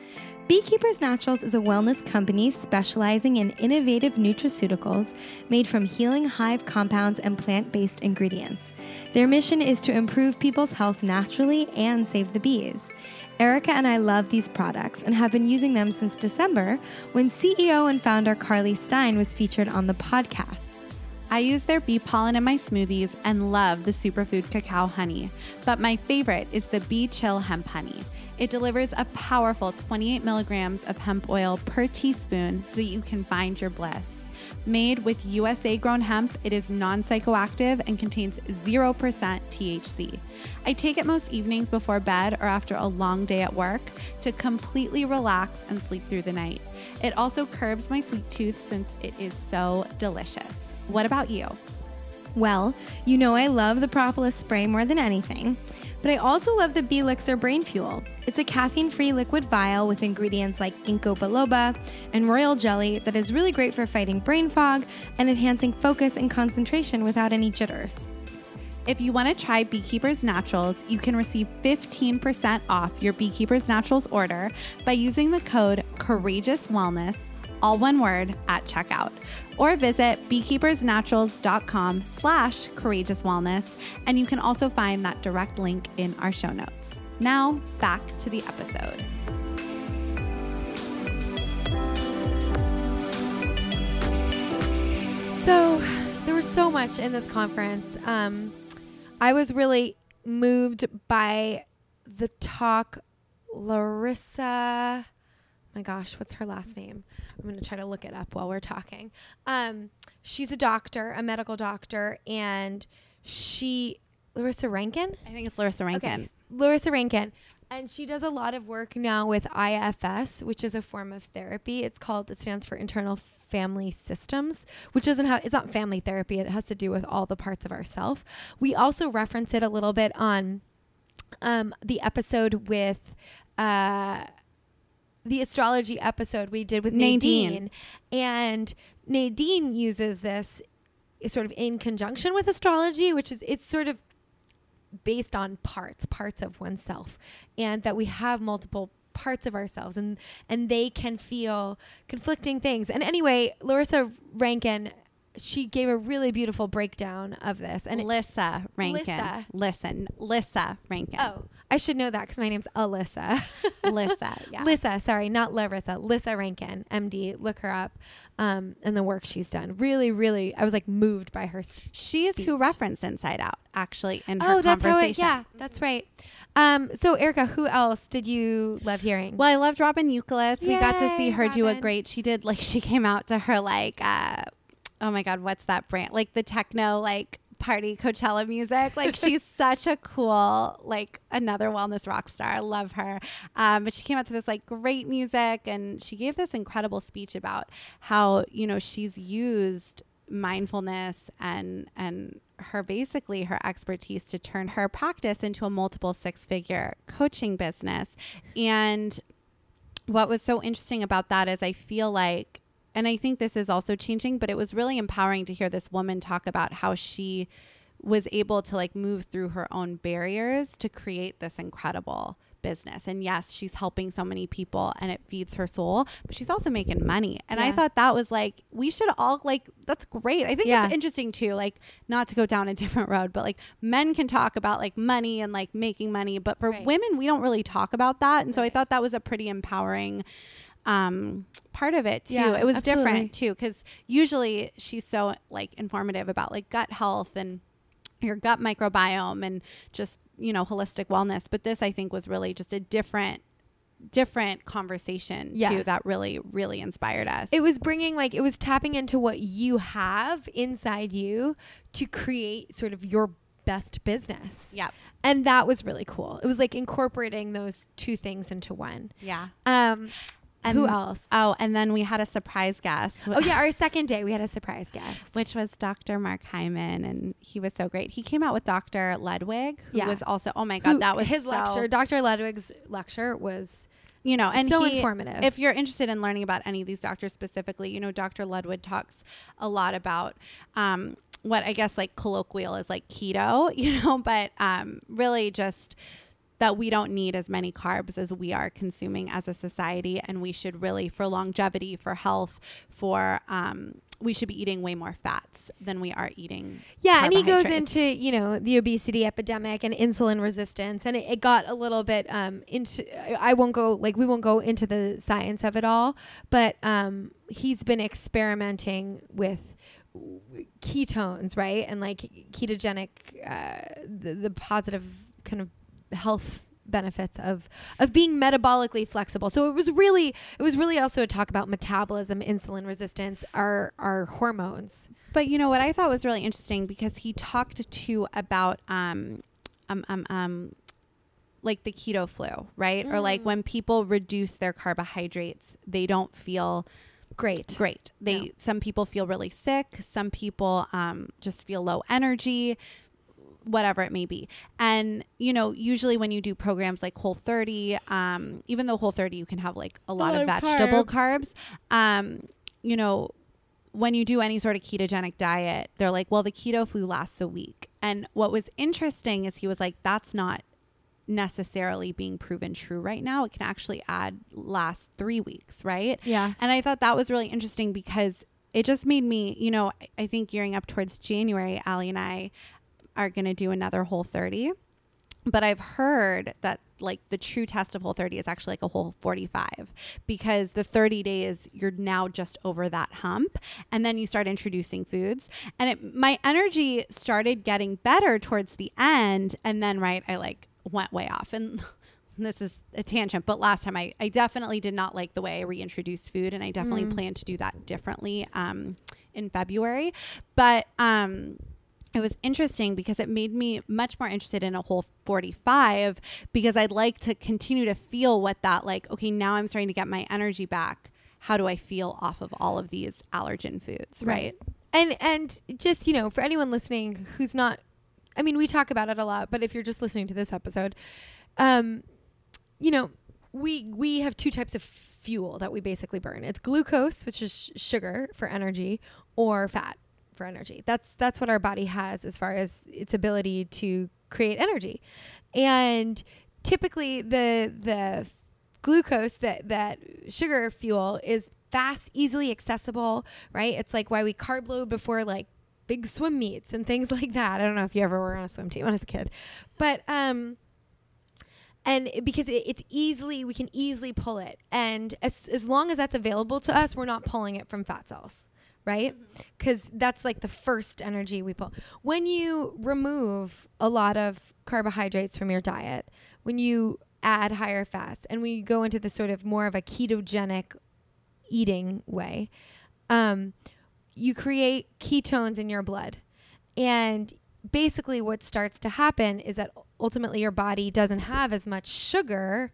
Speaker 3: Beekeepers Naturals is a wellness company specializing in innovative nutraceuticals made from healing hive compounds and plant based ingredients. Their mission is to improve people's health naturally and save the bees. Erica and I love these products and have been using them since December when CEO and founder Carly Stein was featured on the podcast.
Speaker 2: I use their bee pollen in my smoothies and love the superfood cacao honey, but my favorite is the Bee Chill hemp honey. It delivers a powerful 28 milligrams of hemp oil per teaspoon so that you can find your bliss. Made with USA grown hemp, it is non psychoactive and contains 0% THC. I take it most evenings before bed or after a long day at work to completely relax and sleep through the night. It also curbs my sweet tooth since it is so delicious. What about you?
Speaker 3: Well, you know I love the propolis spray more than anything, but I also love the Belixir Brain Fuel. It's a caffeine-free liquid vial with ingredients like ginkgo biloba and royal jelly that is really great for fighting brain fog and enhancing focus and concentration without any jitters.
Speaker 2: If you want to try Beekeepers Naturals, you can receive 15% off your Beekeepers Naturals order by using the code Courageous Wellness, all one word, at checkout. Or visit beekeepersnaturals.com slash courageous wellness, and you can also find that direct link in our show notes. Now, back to the episode.
Speaker 1: So there was so much in this conference. Um, I was really moved by the talk. Larissa, my gosh, what's her last name? I'm going to try to look it up while we're talking. Um, she's a doctor, a medical doctor, and she, Larissa Rankin?
Speaker 2: I think it's Larissa Rankin.
Speaker 1: Okay, Larissa Rankin. And she does a lot of work now with IFS, which is a form of therapy. It's called, it stands for Internal Family Systems, which doesn't have, it's not family therapy. It has to do with all the parts of ourself. We also reference it a little bit on um, the episode with, uh, the astrology episode we did with
Speaker 2: Nadine.
Speaker 1: Nadine. And Nadine uses this sort of in conjunction with astrology, which is, it's sort of based on parts, parts of oneself, and that we have multiple parts of ourselves and and they can feel conflicting things. And anyway, Larissa Rankin, she gave a really beautiful breakdown of this. And
Speaker 2: Lissa Rankin.
Speaker 1: Lissa.
Speaker 2: Listen, Lissa Rankin.
Speaker 1: oh, I should know that because my name's Alyssa.
Speaker 2: Lissa. Yeah.
Speaker 1: Lissa, sorry, not Larissa. Lissa Rankin, MD. Look her up, um, and the work she's done. Really, really, I was like moved by her. s-
Speaker 2: She is who referenced Inside Out, actually, in her
Speaker 1: Oh, that's how it. Yeah, that's right. Um, so Erica, who else did you love hearing?
Speaker 2: Well, I loved Robyn Youkilis. We got to see her do a great. She did like she came out to her like, uh, oh my god, what's that brand? Like the techno like party Coachella music. Like she's such a cool like another wellness rock star. I love her. Um, but she came out to this like great music, and she gave this incredible speech about how you know she's used mindfulness and and her basically her expertise to turn her practice into a multiple six figure coaching business and what was so interesting about that is I feel like, and I think this is also changing, but it was really empowering to hear this woman talk about how she was able to like move through her own barriers to create this incredible business. And yes, she's helping so many people and it feeds her soul, but she's also making money. And I thought that was like, we should all like, that's great. I think
Speaker 1: Yeah.
Speaker 2: it's interesting too, like, not to go down a different road, but like men can talk about like money and like making money, but for
Speaker 1: Right.
Speaker 2: women, we don't really talk about that. And so I thought that was a pretty empowering um, part of it too.
Speaker 1: Yeah,
Speaker 2: it was
Speaker 1: absolutely.
Speaker 2: different too because usually she's so like informative about like gut health and your gut microbiome and just you know holistic wellness. But this I think was really just a different different conversation
Speaker 1: Yeah.
Speaker 2: too that really really inspired us.
Speaker 1: It was bringing like it was tapping into what you have inside you to create sort of your best business.
Speaker 2: yeah
Speaker 1: And that was really cool. It was like incorporating those two things into one.
Speaker 2: yeah.
Speaker 1: Um
Speaker 2: And
Speaker 1: who else?
Speaker 2: Oh, and then we had a surprise guest.
Speaker 1: Oh yeah, our second day we had a surprise guest.
Speaker 2: which was Dr. Mark Hyman, and he was so great. He came out with Dr. Ludwig, who
Speaker 1: Yeah.
Speaker 2: was also oh my god,
Speaker 1: Who-
Speaker 2: that was
Speaker 1: his
Speaker 2: so-
Speaker 1: lecture. Dr. Ludwig's lecture was
Speaker 2: you know, and
Speaker 1: so
Speaker 2: he-
Speaker 1: informative.
Speaker 2: If you're interested in learning about any of these doctors specifically, you know, Dr. Ludwig talks a lot about um, what I guess like colloquial is like keto, you know, but um, really just that we don't need as many carbs as we are consuming as a society, and we should really, for longevity, for health, for um, we should be eating way more fats than we are eating.
Speaker 1: Yeah, and he goes into you know the obesity epidemic and insulin resistance, and it, it got a little bit um, into. I won't go like we won't go into the science of it all, but um, he's been experimenting with ketones, right, and like ketogenic, uh, the, the positive kind of health benefits of of being metabolically flexible. So it was really it was really also a talk about metabolism, insulin resistance, our our hormones.
Speaker 2: But you know what I thought was really interesting because he talked to about um um um um like the keto flu, right? Or like
Speaker 1: Mm.
Speaker 2: when people reduce their carbohydrates, they don't feel
Speaker 1: Great.
Speaker 2: great. They
Speaker 1: No.
Speaker 2: some people feel really sick, some people um just feel low energy, whatever it may be. And you know, usually when you do programs like Whole 30, um even though Whole 30 you can have like a lot,
Speaker 1: lot
Speaker 2: of
Speaker 1: of
Speaker 2: vegetable
Speaker 1: carbs.
Speaker 2: carbs, um you know, when you do any sort of ketogenic diet, they're like, well, the keto flu lasts a week. And what was interesting is he was like, that's not necessarily being proven true right now. It can actually add last three weeks, right?
Speaker 1: Yeah.
Speaker 2: And I thought that was really interesting because it just made me, you know, I- I think gearing up towards January, Allie and I are going to do another whole 30. But I've heard that like the true test of whole 30 is actually like a whole 45 because the 30 days you're now just over that hump and then you start introducing foods and it my energy started getting better towards the end and then right I like went way off and this is a tangent but last time I, I definitely did not like the way I reintroduced food and I definitely
Speaker 1: Mm.
Speaker 2: plan to do that differently um, in February but um it was interesting because it made me much more interested in a whole 45 because I'd like to continue to feel what that like okay now I'm starting to get my energy back. How do I feel off of all of these allergen foods right,
Speaker 1: And and just, you know, for anyone listening who's not I mean, we talk about it a lot, but if you're just listening to this episode, um you know, we we have two types of fuel that we basically burn. It's glucose, which is sh- sugar for energy, or fat for energy. That's that's what our body has as far as its ability to create energy. And typically the the glucose that that sugar fuel is fast, easily accessible, right? It's like why we carb load before like big swim meets and things like that. I don't know if you ever were on a swim team when I was a kid. But um and because it, it's easily we can easily pull it and as, as long as that's available to us we're not pulling it from fat cells right? Because that's like the first energy we pull. When you remove a lot of carbohydrates from your diet when you add higher fats and when you go into the sort of more of a ketogenic eating way um, you create ketones in your blood. And basically what starts to happen is that ultimately your body doesn't have as much sugar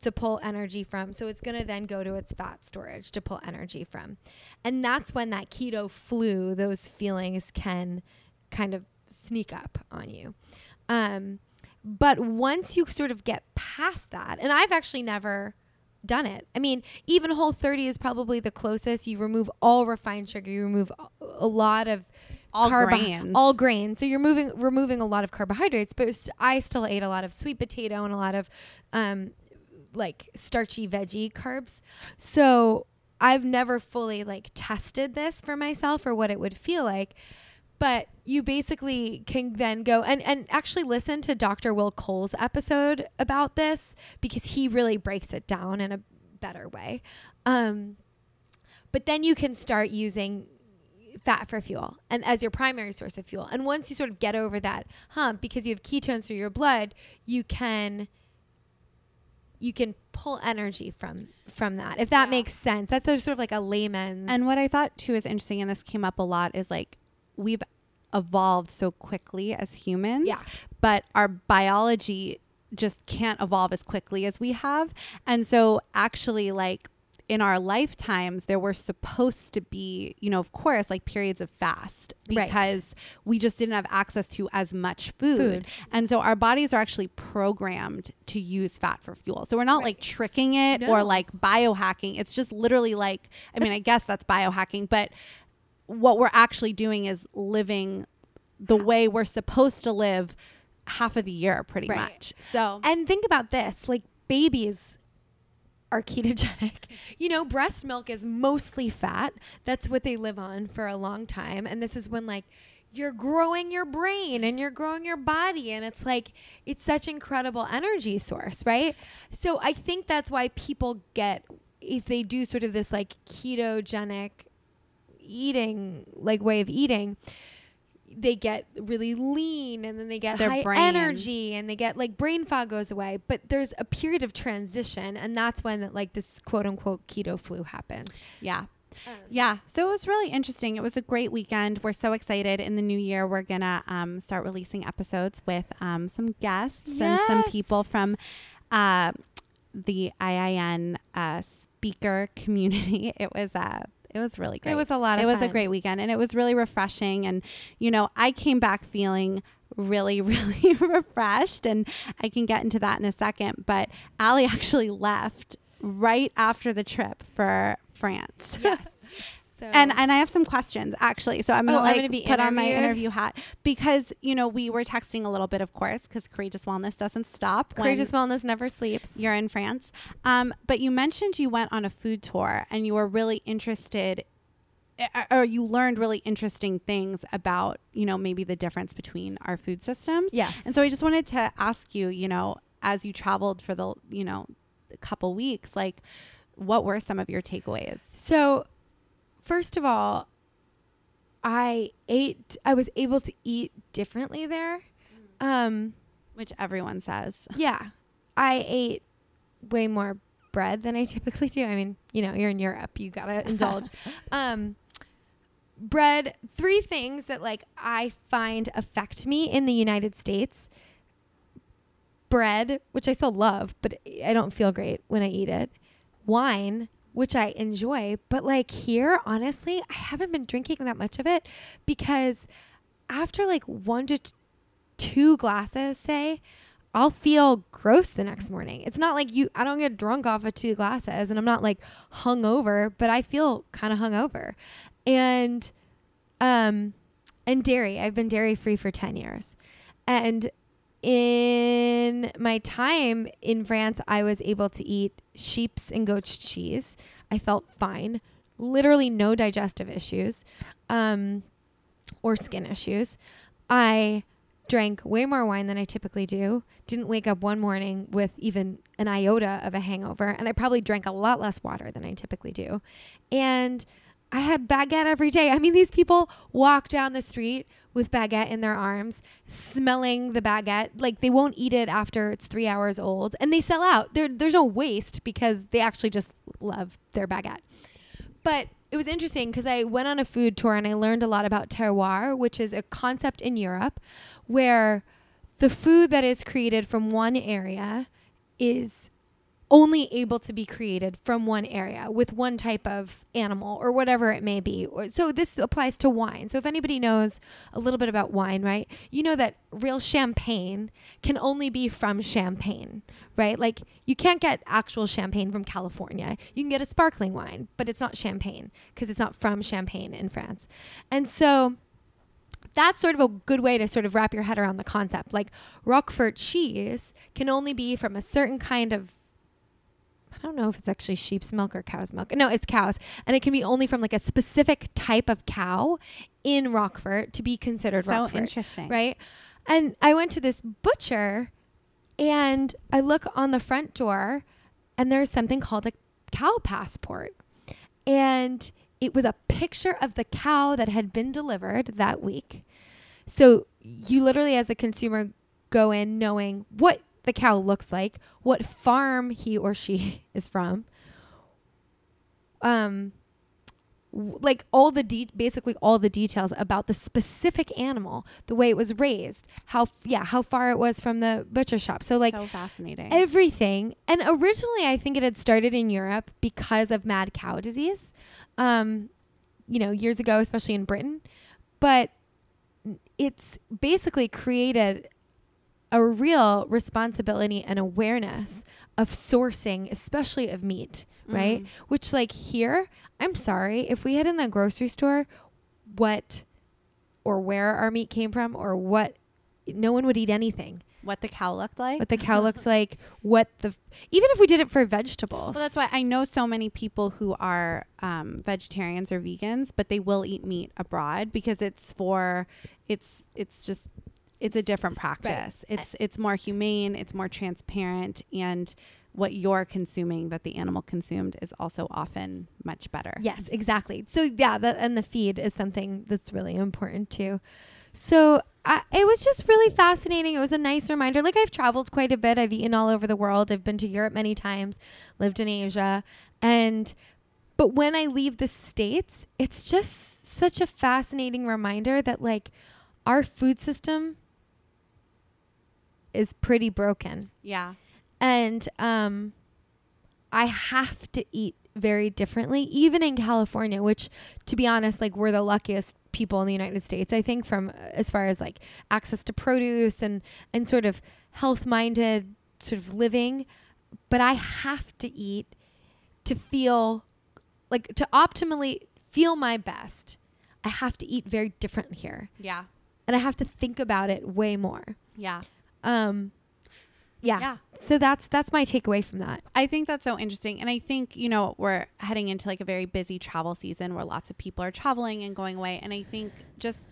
Speaker 1: to pull energy from so it's going to then go to its fat storage to pull energy from and that's when that keto flu those feelings can kind of sneak up on you um, but once you sort of get past that and i've actually never done it. I mean, even Whole 30 is probably the closest. You remove all refined sugar, you remove a- lot of
Speaker 2: all
Speaker 1: carbo-
Speaker 2: grains
Speaker 1: all grain. So you're moving removing a lot of carbohydrates, but I still ate a lot of sweet potato and a lot of um like starchy veggie carbs. So I've never fully like tested this for myself or what it would feel like. But you basically can then go and, and actually listen to Dr. Will Cole's episode about this because he really breaks it down in a better way. Um, but then you can start using fat for fuel and as your primary source of fuel. And once you sort of get over that hump, because you have ketones through your blood, you can you can pull energy from from that. If that
Speaker 2: Yeah.
Speaker 1: makes sense. That's a, sort of like a layman's
Speaker 2: And what I thought too is interesting, and this came up a lot, is like we've evolved so quickly as humans.
Speaker 1: Yeah.
Speaker 2: But our biology just can't evolve as quickly as we have. And so actually like in our lifetimes there were supposed to be, you know, of course, like periods of fast
Speaker 1: Right.
Speaker 2: because we just didn't have access to as much food.
Speaker 1: Food.
Speaker 2: And so our bodies are actually programmed to use fat for fuel. So we're not
Speaker 1: Right.
Speaker 2: like tricking it
Speaker 1: No.
Speaker 2: or like biohacking. It's just literally like, I mean, I guess that's biohacking, but what we're actually doing is living the way we're supposed to live half of the year pretty
Speaker 1: Right.
Speaker 2: much. So
Speaker 1: And think about this like babies are ketogenic. You know, breast milk is mostly fat. That's what they live on for a long time. And this is when, like, you're growing your brain and you're growing your body. And it's like, it's such incredible energy source, right? So I think that's why people get, if they do sort of this like ketogenic eating, like way of eating, they get really lean and then they get
Speaker 2: Their
Speaker 1: high
Speaker 2: brain.
Speaker 1: energy and they get like brain fog goes away. But there's a period of transition and that's when like this quote unquote keto flu happens.
Speaker 2: yeah. Yeah. So it was really interesting. It was a great weekend. We're so excited. In the new year, we're going to um, start releasing episodes with um, some guests and some people from uh, the IIN uh, speaker community. It was uh, it was really great.
Speaker 1: It was a lot of
Speaker 2: it was a great weekend and it was really refreshing. And, you know, I came back feeling really, really refreshed. And I can get into that in a second. But Allie actually left right after the trip for France.
Speaker 1: Yes. So
Speaker 2: And and I have some questions actually. So I'm gonna
Speaker 1: Oh, I'm
Speaker 2: like
Speaker 1: gonna be
Speaker 2: put on my interview hat because you know we were texting a little bit, of course, because courageous wellness doesn't stop.
Speaker 1: courageous wellness never sleeps.
Speaker 2: You're in France, um, but you mentioned you went on a food tour and you were really interested, uh, or you learned really interesting things about you know maybe the difference between our food systems.
Speaker 1: Yes.
Speaker 2: And so I just wanted to ask you, you know, as you traveled for the you know a couple weeks, like what were some of your takeaways?
Speaker 1: So, first of all, I ate. I was able to eat differently there. Um,
Speaker 2: Which everyone says.
Speaker 1: yeah, I ate way more bread than I typically do. I mean, you know, you're in Europe, you gotta indulge. Um, bread. Three things that like I find affect me in the United States. Bread, which I still love, but I don't feel great when I eat it. Wine, which I enjoy, but like here, honestly, I haven't been drinking that much of it because after like one to t- two glasses, say, I'll feel gross the next morning. It's not like you, I don't get drunk off of two glasses and I'm not like hungover, but I feel kind of hungover. And, um, and dairy, I've been dairy free for 10 years. And in my time in France, I was able to eat sheep's and goat's cheese. I felt fine, literally no digestive issues um, or skin issues. I drank way more wine than I typically do. Didn't wake up one morning with even an iota of a hangover. And I probably drank a lot less water than I typically do. And I had baguette every day. I mean, these people walk down the street with baguette in their arms, smelling the baguette. Like they won't eat it after it's three hours old, and they sell out. There, there's no waste because they actually just love their baguette. But it was interesting because I went on a food tour and I learned a lot about terroir, which is a concept in Europe where the food that is created from one area is only able to be created from one area with one type of animal or whatever it may be. So this applies to wine. So if anybody knows a little bit about wine, right? You know that real champagne can only be from champagne, right? Like you can't get actual champagne from California. You can get a sparkling wine, but it's not champagne because it's not from Champagne in France. And so that's sort of a good way to sort of wrap your head around the concept. Like Roquefort cheese can only be from a certain kind of I don't know if it's actually sheep's milk or cow's milk. No, it's cows. And it can be only from like a specific type of cow in Roquefort to be considered
Speaker 2: so interesting.
Speaker 1: Right? And I went to this butcher and I look on the front door and there's something called a cow passport. And it was a picture of the cow that had been delivered that week. So you literally, as a consumer, go in knowing what the cow looks like, what farm he or she is from, um, w- like all the de- basically all the details about the specific animal, the way it was raised, how f- yeah, how far it was from the butcher shop. So like
Speaker 2: so fascinating.
Speaker 1: everything. And originally, I think it had started in Europe because of mad cow disease, um, you know, years ago, especially in Britain. But it's basically created a real responsibility and awareness of sourcing, especially of meat, right?
Speaker 2: Mhm.
Speaker 1: Which, like, here, I'm sorry, if we had in the grocery store what or where our meat came from or what, no one would eat anything
Speaker 2: what the cow looked like.
Speaker 1: what the cow looks like, what the even if we did it for vegetables.
Speaker 2: Well, that's why I know so many people who are um, vegetarians or vegans, but they will eat meat abroad because it's for it's it's just it's a different practice. It's it's more humane, it's more transparent, and what you're consuming that the animal consumed is also often much better.
Speaker 1: yes, exactly. So yeah, that and the feed is something that's really important too. So I, it was just really fascinating. It was a nice reminder. Like I've traveled quite a bit. I've eaten all over the world. I've been to Europe many times, lived in Asia, and but when I leave the states, it's just such a fascinating reminder that like our food system is pretty broken.
Speaker 2: Yeah.
Speaker 1: and um i have to eat very differently even in california which to be honest like we're the luckiest people in the united states i think from uh, as far as like access to produce and and sort of health minded sort of living but i have to eat to feel like to optimally feel my best i have to eat very different here
Speaker 2: Yeah.
Speaker 1: and i have to think about it way more
Speaker 2: Yeah.
Speaker 1: Um yeah.
Speaker 2: Yeah.
Speaker 1: So that's that's my takeaway from that.
Speaker 2: I think that's so interesting. And I think, you know, we're heading into like a very busy travel season where lots of people are traveling and going away. And I think just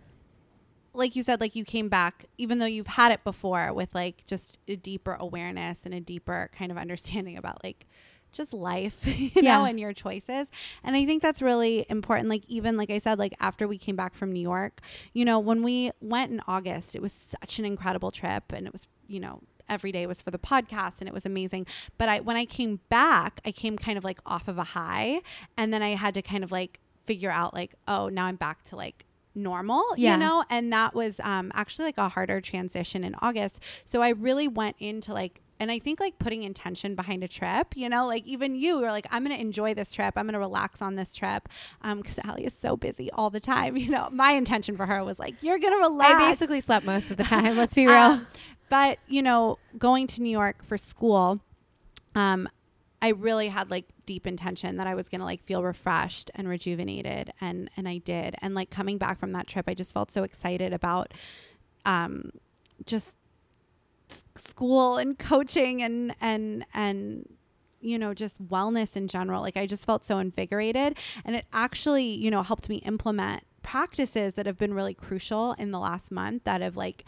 Speaker 2: like you said, like you came back, even though you've had it before, with like just a deeper awareness and a deeper kind of understanding about like just life, you
Speaker 1: Yeah.
Speaker 2: know, and your choices. And I think that's really important. Like, even like I said, like after we came back from New York, you know, when we went in August, it was such an incredible trip and it was, you know, every day was for the podcast and it was amazing. But I when I came back, I came kind of like off of a high and then I had to kind of like figure out like, oh, now I'm back to like normal,
Speaker 1: Yeah.
Speaker 2: you know? And that was um actually like a harder transition in August. So I really went into like and I think like putting intention behind a trip, you know, like even you were like, I'm going to enjoy this trip. I'm going to relax on this trip. Um, cause Allie is so busy all the time. You know, my intention for her was like, you're going to relax.
Speaker 1: I basically slept most of the time. Let's be real.
Speaker 2: Um, but you know, going to New York for school, um, I really had like deep intention that I was gonna like feel refreshed and rejuvenated, and and I did. And like coming back from that trip, I just felt so excited about, um, just school and coaching and and and you know just wellness in general. Like i just felt so invigorated. And it actually you know helped me implement practices that have been really crucial in the last month that have like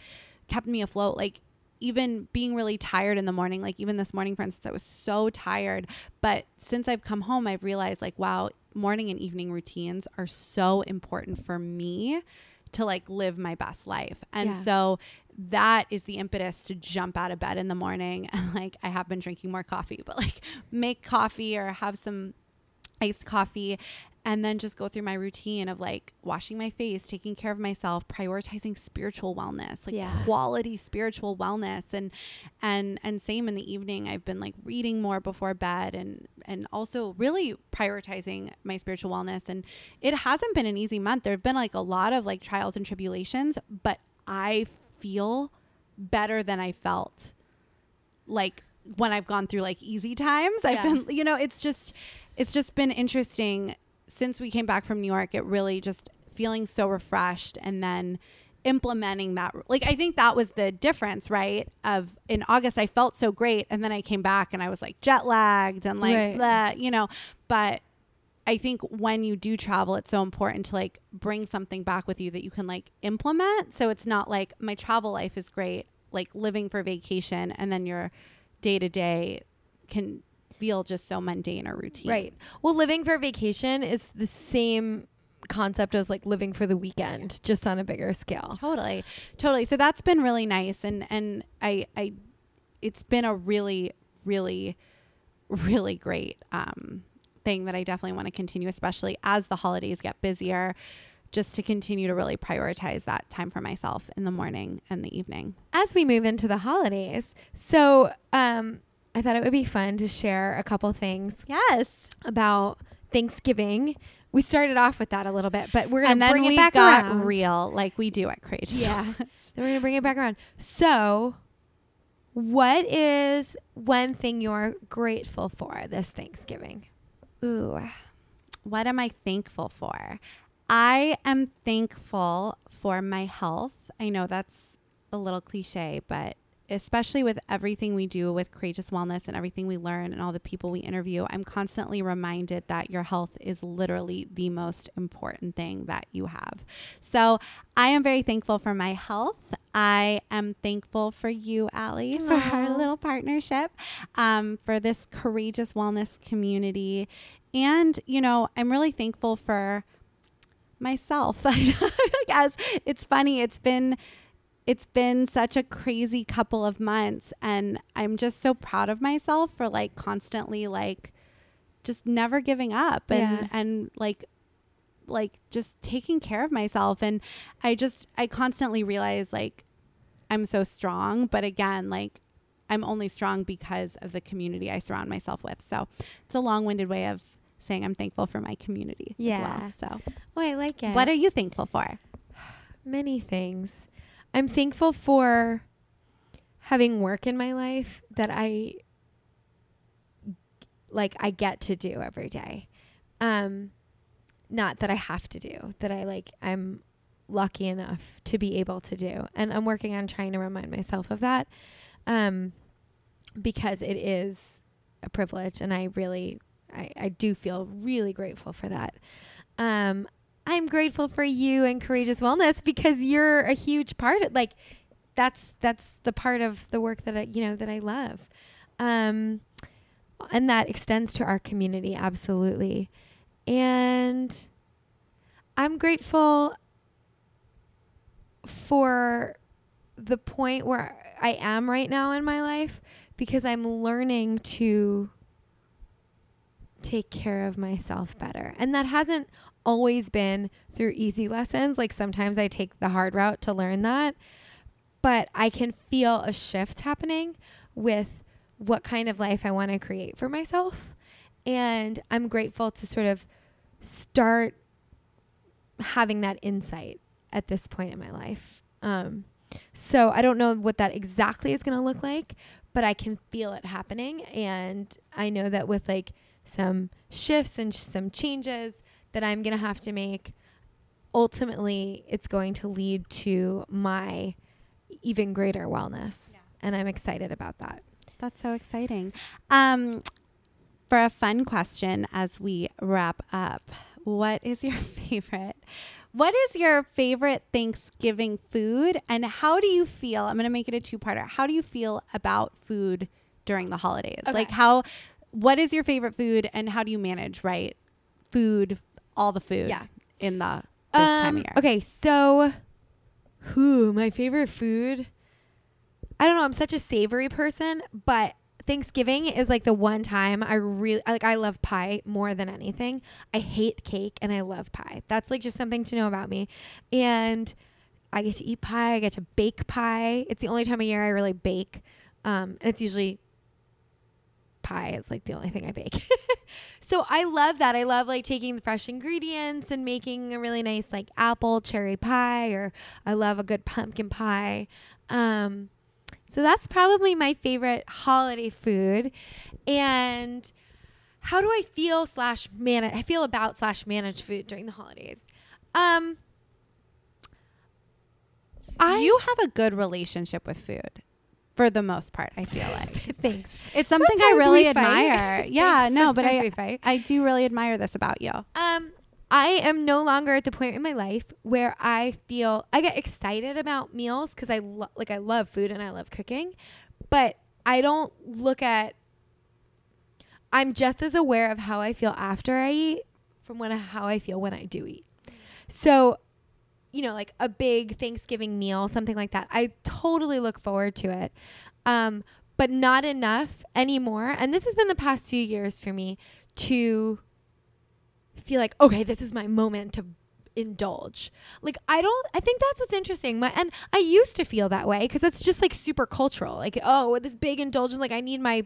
Speaker 2: kept me afloat. Like even being really tired in the morning like even this morning for instance i was so tired. But since i've come home i've realized like wow morning and evening routines are so important for me to like live my best life. And
Speaker 1: Yeah.
Speaker 2: so that is the impetus to jump out of bed in the morning and like i have been drinking more coffee but like make coffee or have some iced coffee and then just go through my routine of like washing my face, taking care of myself, prioritizing spiritual wellness, like
Speaker 1: Yeah.
Speaker 2: quality spiritual wellness and and and same in the evening I've been like reading more before bed and and also really prioritizing my spiritual wellness and it hasn't been an easy month. There've been like a lot of like trials and tribulations, but I feel better than I felt like when I've gone through like easy times. I've been, you know, it's just, it's just been interesting since we came back from New York. It really just feeling so refreshed and then implementing that. Like, I think that was the difference, right? Of in August, I felt so great. And then I came back and I was like jet lagged and like,
Speaker 1: Right.
Speaker 2: the, you know, but I think when you do travel, it's so important to like bring something back with you that you can like implement. So it's not like my travel life is great, like living for vacation, and then your day to day can feel just so mundane or routine.
Speaker 1: Right. Well, living for vacation is the same concept as like living for the weekend, just on a bigger scale.
Speaker 2: Totally. Totally. So that's been really nice and and I I it's been a really really really great um thing that I definitely want to continue especially as the holidays get busier just to continue to really prioritize that time for myself in the morning and the evening.
Speaker 1: As we move into the holidays, so um I thought it would be fun to share a couple things
Speaker 2: Yes.
Speaker 1: about Thanksgiving. We started off with that a little bit, but we're gonna
Speaker 2: And then
Speaker 1: bring it back
Speaker 2: got
Speaker 1: around.
Speaker 2: real like we do at Courageous.
Speaker 1: Yeah. then we're gonna bring it back around. So, what is one thing you're grateful for this Thanksgiving?
Speaker 2: Ooh, what am I thankful for? I am thankful for my health. I know that's a little cliche, but especially with everything we do with courageous wellness and everything we learn and all the people we interview, I'm constantly reminded that your health is literally the most important thing that you have. So I am very thankful for my health. I am thankful for you, Allie, for our little partnership, um, for this courageous wellness community. And, you know, I'm really thankful for myself. I guess it's funny. It's been it's been such a crazy couple of months and I'm just so proud of myself for like constantly like just never giving up and
Speaker 1: Yeah.
Speaker 2: and like like just taking care of myself and I just I constantly realize like I'm so strong but again like I'm only strong because of the community I surround myself with. So it's a long-winded way of saying I'm thankful for my community
Speaker 1: Yeah.
Speaker 2: as well.
Speaker 1: Oh, I like
Speaker 2: So
Speaker 1: it.
Speaker 2: what are you thankful for?
Speaker 1: Many things. I'm thankful for having work in my life that I like I get to do every day. Um not that I have to do, that I like I'm lucky enough to be able to do. And I'm working on trying to remind myself of that. Um because it is a privilege and I really I, I do feel really grateful for that. Um I'm grateful for you and courageous wellness because you're a huge part of like that's that's the part of the work that I you know that I love. Um and that extends to our community absolutely. And I'm grateful for the point where I am right now in my life because I'm learning to take care of myself better. And that hasn't always been through easy lessons. Like sometimes I take the hard route to learn that, but I can feel a shift happening with what kind of life I want to create for myself. And I'm grateful to sort of start having that insight at this point in my life. Um, so I don't know what that exactly is going to look like, but I can feel it happening. And I know that with like some shifts and some changes that I'm going to have to make, ultimately it's going to lead to my even greater wellness. And I'm excited about that.
Speaker 2: That's so exciting. Um, for a fun question as we wrap up, what is your favorite? What is your favorite Thanksgiving food, and how do you feel? I'm going to make it a two-parter. How do you feel about food during the holidays?
Speaker 1: Okay.
Speaker 2: Like how? What is your favorite food, and how do you manage right food, all the food,
Speaker 1: Yeah.
Speaker 2: in the this time
Speaker 1: Um,
Speaker 2: of year?
Speaker 1: Okay, so who my favorite food? I don't know. I'm such a savory person, but Thanksgiving is like the one time I really like. I love pie more than anything. I hate cake and I love pie. That's like just something to know about me. And I get to eat pie. I get to bake pie. It's the only time of year I really bake. Um, and it's usually pie is like the only thing I bake. so I love that. I love like taking the fresh ingredients and making a really nice like apple cherry pie or I love a good pumpkin pie. Um so that's probably my favorite holiday food. And how do I feel slash manage I feel about slash manage food during the holidays? Um I
Speaker 2: you have a good relationship with food, for the most part. I feel like.
Speaker 1: thanks.
Speaker 2: It's something I really admire. Yeah, no, but I. I do really admire this about you.
Speaker 1: Um, I am no longer at the point in my life where I feel I get excited about meals because I lo- like I love food and I love cooking, but I don't look at. I'm just as aware of how I feel after I eat from when how I feel when I do eat. So, you know, like a big Thanksgiving meal, something like that. I totally look forward to it. Um, but not enough anymore. And this has been the past few years for me to feel like, okay, this is my moment to indulge. Like I don't I think that's what's interesting. My and I used to feel that way because it's just like super cultural. Like, oh, this big indulgence like I need my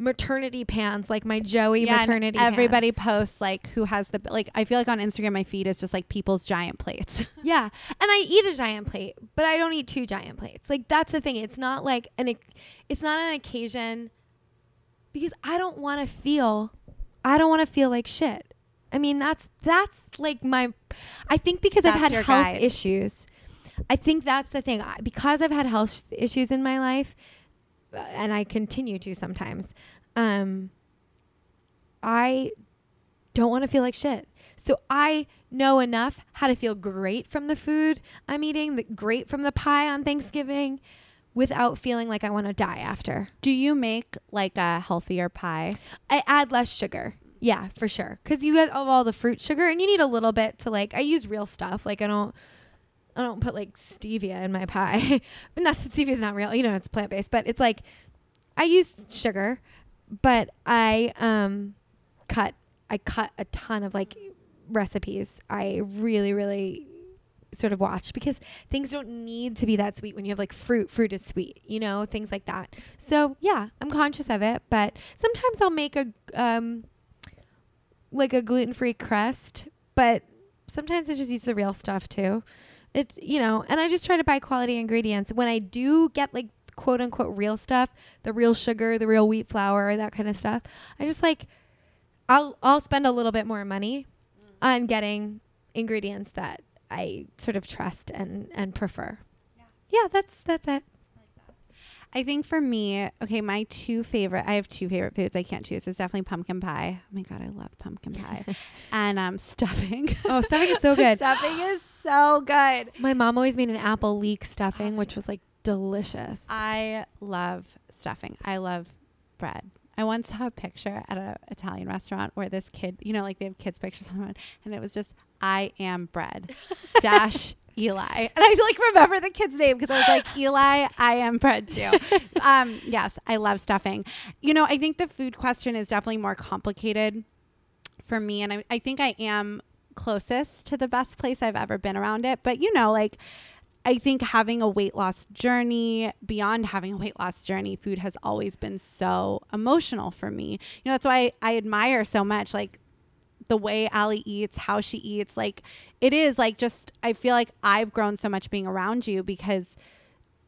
Speaker 1: maternity pants, like my Joey
Speaker 2: Yeah, and
Speaker 1: maternity
Speaker 2: everybody posts like who has the like. I feel like on Instagram, my feed is just like people's giant plates.
Speaker 1: Yeah. And I eat a giant plate, but I don't eat two giant plates. Like that's the thing. It's not like an it's not an occasion because I don't want to feel I don't want to feel like shit. I mean, that's that's like my I think because I've had health
Speaker 2: guide.
Speaker 1: issues. I think that's the thing. I, because I've had health issues in my life and I continue to sometimes. Um I don't want to feel like shit. So I know enough how to feel great from the food I'm eating, the, great from the pie on Thanksgiving without feeling like I want to die after.
Speaker 2: Do you make like a healthier pie?
Speaker 1: I add less sugar. Yeah, for sure. Cuz you get all, all the fruit sugar and you need a little bit to like I use real stuff. Like I don't I don't put like stevia in my pie. not that is not real, you know, it's plant-based, but it's like I use sugar, but I um cut I cut a ton of like recipes. I really really sort of watch because things don't need to be that sweet when you have like fruit fruit is sweet you know things like that so yeah i'm conscious of it but sometimes i'll make a um like a gluten-free crust but sometimes i just use the real stuff too it you know and i just try to buy quality ingredients. When i do get like quote unquote real stuff the real sugar the real wheat flour that kind of stuff i just like i'll i'll spend a little bit more money on getting ingredients that i sort of trust and and prefer. Yeah that's that's it
Speaker 2: I think for me, okay, my two favorite, I have two favorite foods I can't choose. It's definitely pumpkin pie. Oh my God, I love pumpkin pie. and um, stuffing.
Speaker 1: oh stuffing is so good
Speaker 2: stuffing is so good.
Speaker 1: my mom always made an apple leek stuffing which was like delicious
Speaker 2: I love stuffing. I love bread. I once saw a picture at an Italian restaurant where this kid, you know, like they have kids' pictures on one, and it was just, I am bread dash Eli. And I like remember the kid's name because I was like, Eli, I am bread too. um, yes, I love stuffing. You know, I think the food question is definitely more complicated for me. And I, I think I am closest to the best place I've ever been around it. But, you know, like, I think having a weight loss journey, beyond having a weight loss journey, food has always been so emotional for me. You know, that's why I admire so much like the way Allie eats, how she eats. Like it is like just I feel like I've grown so much being around you because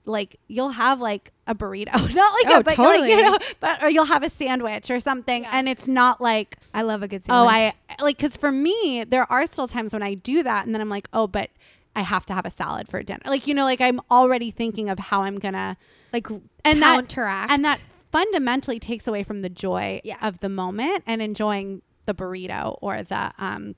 Speaker 2: like you'll have like a burrito, not like
Speaker 1: Oh,
Speaker 2: a but you'll, like, you
Speaker 1: totally.
Speaker 2: know, but or you'll have a sandwich or something,
Speaker 1: Yeah.
Speaker 2: and it's not like
Speaker 1: i love a good
Speaker 2: oh. I like because for me there are still times when I do that, and then I'm like oh but I have to have a salad for dinner, like you know like I'm already thinking of how I'm gonna
Speaker 1: like
Speaker 2: and that
Speaker 1: counteract
Speaker 2: and that fundamentally takes away from the joy
Speaker 1: Yeah.
Speaker 2: of the moment and enjoying the burrito or the um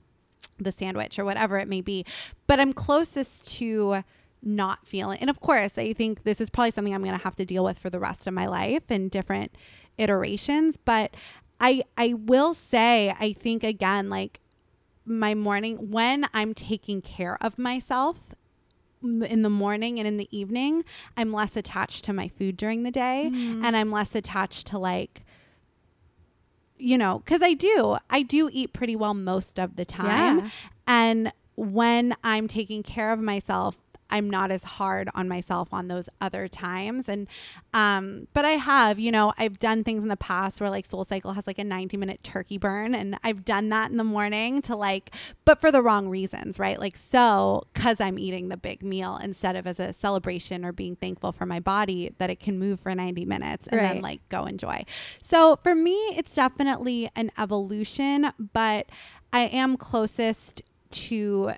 Speaker 2: the sandwich or whatever it may be. But i'm closest to not feeling and of course i think this is probably something i'm going to have to deal with for the rest of my life in different iterations. But i i will say i think again like my morning when i'm taking care of myself in the morning and in the evening i'm less attached to my food during the day and i'm less attached to like you know because i do i do eat pretty well most of the time
Speaker 1: Yeah.
Speaker 2: and when i'm taking care of myself i'm not as hard on myself on those other times. And um but i have you know i've done things in the past where like SoulCycle has like a 90 minute turkey burn and i've done that in the morning to like but for the wrong reasons right? Like so because i'm eating the big meal instead of as a celebration or being thankful for my body that it can move for 90 minutes and then like go enjoy. So for me it's definitely an evolution but i am closest to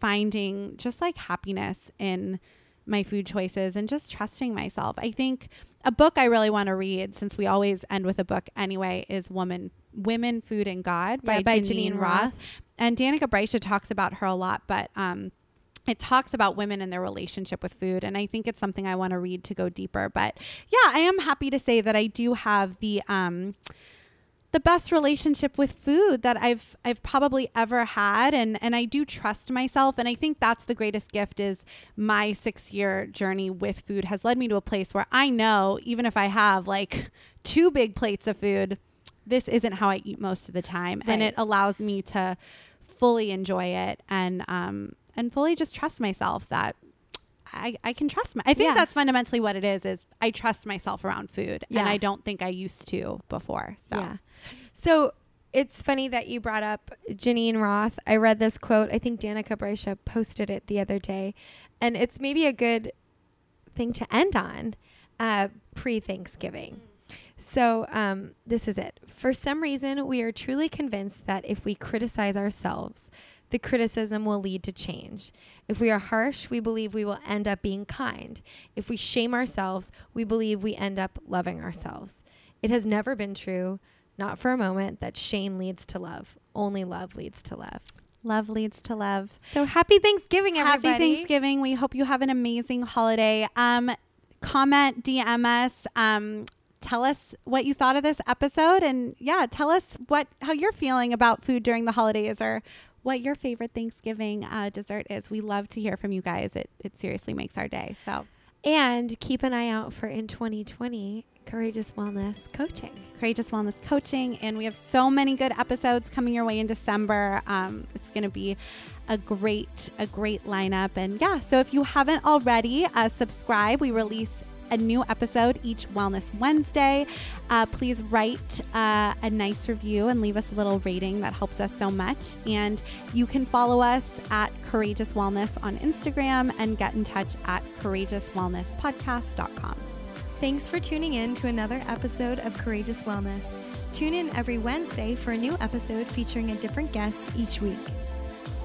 Speaker 2: finding just like happiness in my food choices and just trusting myself. I think a book I really want to read since we always end with a book anyway is Woman Women Food and God by,
Speaker 1: Yeah, by
Speaker 2: Geneen,
Speaker 1: Geneen
Speaker 2: Roth.
Speaker 1: Roth.
Speaker 2: And Danica Brescia talks about her a lot, but um it talks about women and their relationship with food and i think it's something i want to read to go deeper but yeah i am happy to say that i do have the um the best relationship with food that I've I've probably ever had and and I do trust myself and I think that's the greatest gift is my 6-year journey with food has led me to a place where I know even if I have like two big plates of food this isn't how I eat most of the time. And it allows me to fully enjoy it and um and fully just trust myself that I, I can trust my I think
Speaker 1: Yeah.
Speaker 2: that's fundamentally what it is is I trust myself around food and I don't think I used to before so
Speaker 1: Yeah. So it's funny that you brought up Geneen Roth. I read this quote. I think Danica Brescia posted it the other day. And it's maybe a good thing to end on uh, pre Thanksgiving. So um, this is it. For some reason, we are truly convinced that if we criticize ourselves, the criticism will lead to change. If we are harsh, we believe we will end up being kind. If we shame ourselves, we believe we end up loving ourselves. It has never been true, not for a moment, that shame leads to love. Only love leads to love.
Speaker 2: love leads to love
Speaker 1: So happy Thanksgiving, everybody.
Speaker 2: Happy Thanksgiving. We hope you have an amazing holiday. Um, comment, DM us. Um, tell us what you thought of this episode, and yeah, tell us what how you're feeling about food during the holidays, or what your favorite Thanksgiving uh, dessert is. We love to hear from you guys. It it seriously makes our day. So
Speaker 1: And keep an eye out for in 2020 Courageous Wellness Coaching.
Speaker 2: courageous wellness coaching, and we have so many good episodes coming your way in December. Um, it's going to be a great a great lineup, and yeah. So if you haven't already, uh, subscribe. We release a new episode each Wellness Wednesday. Uh, please write uh, a nice review and leave us a little rating. That helps us so much. And you can follow us at Courageous Wellness on Instagram and get in touch at courageouswellnesspodcast.com.
Speaker 3: Thanks for tuning in to another episode of Courageous Wellness. Tune in every Wednesday for a new episode featuring a different guest each week.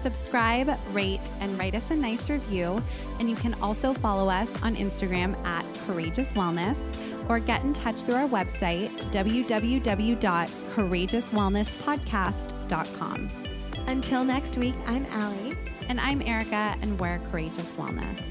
Speaker 2: Subscribe, rate, and write us a nice review. And you can also follow us on Instagram at Courageous Wellness or get in touch through our website, www.courageouswellnesspodcast.com.
Speaker 3: Until next week, I'm Allie.
Speaker 2: And I'm Erica, and we're Courageous Wellness.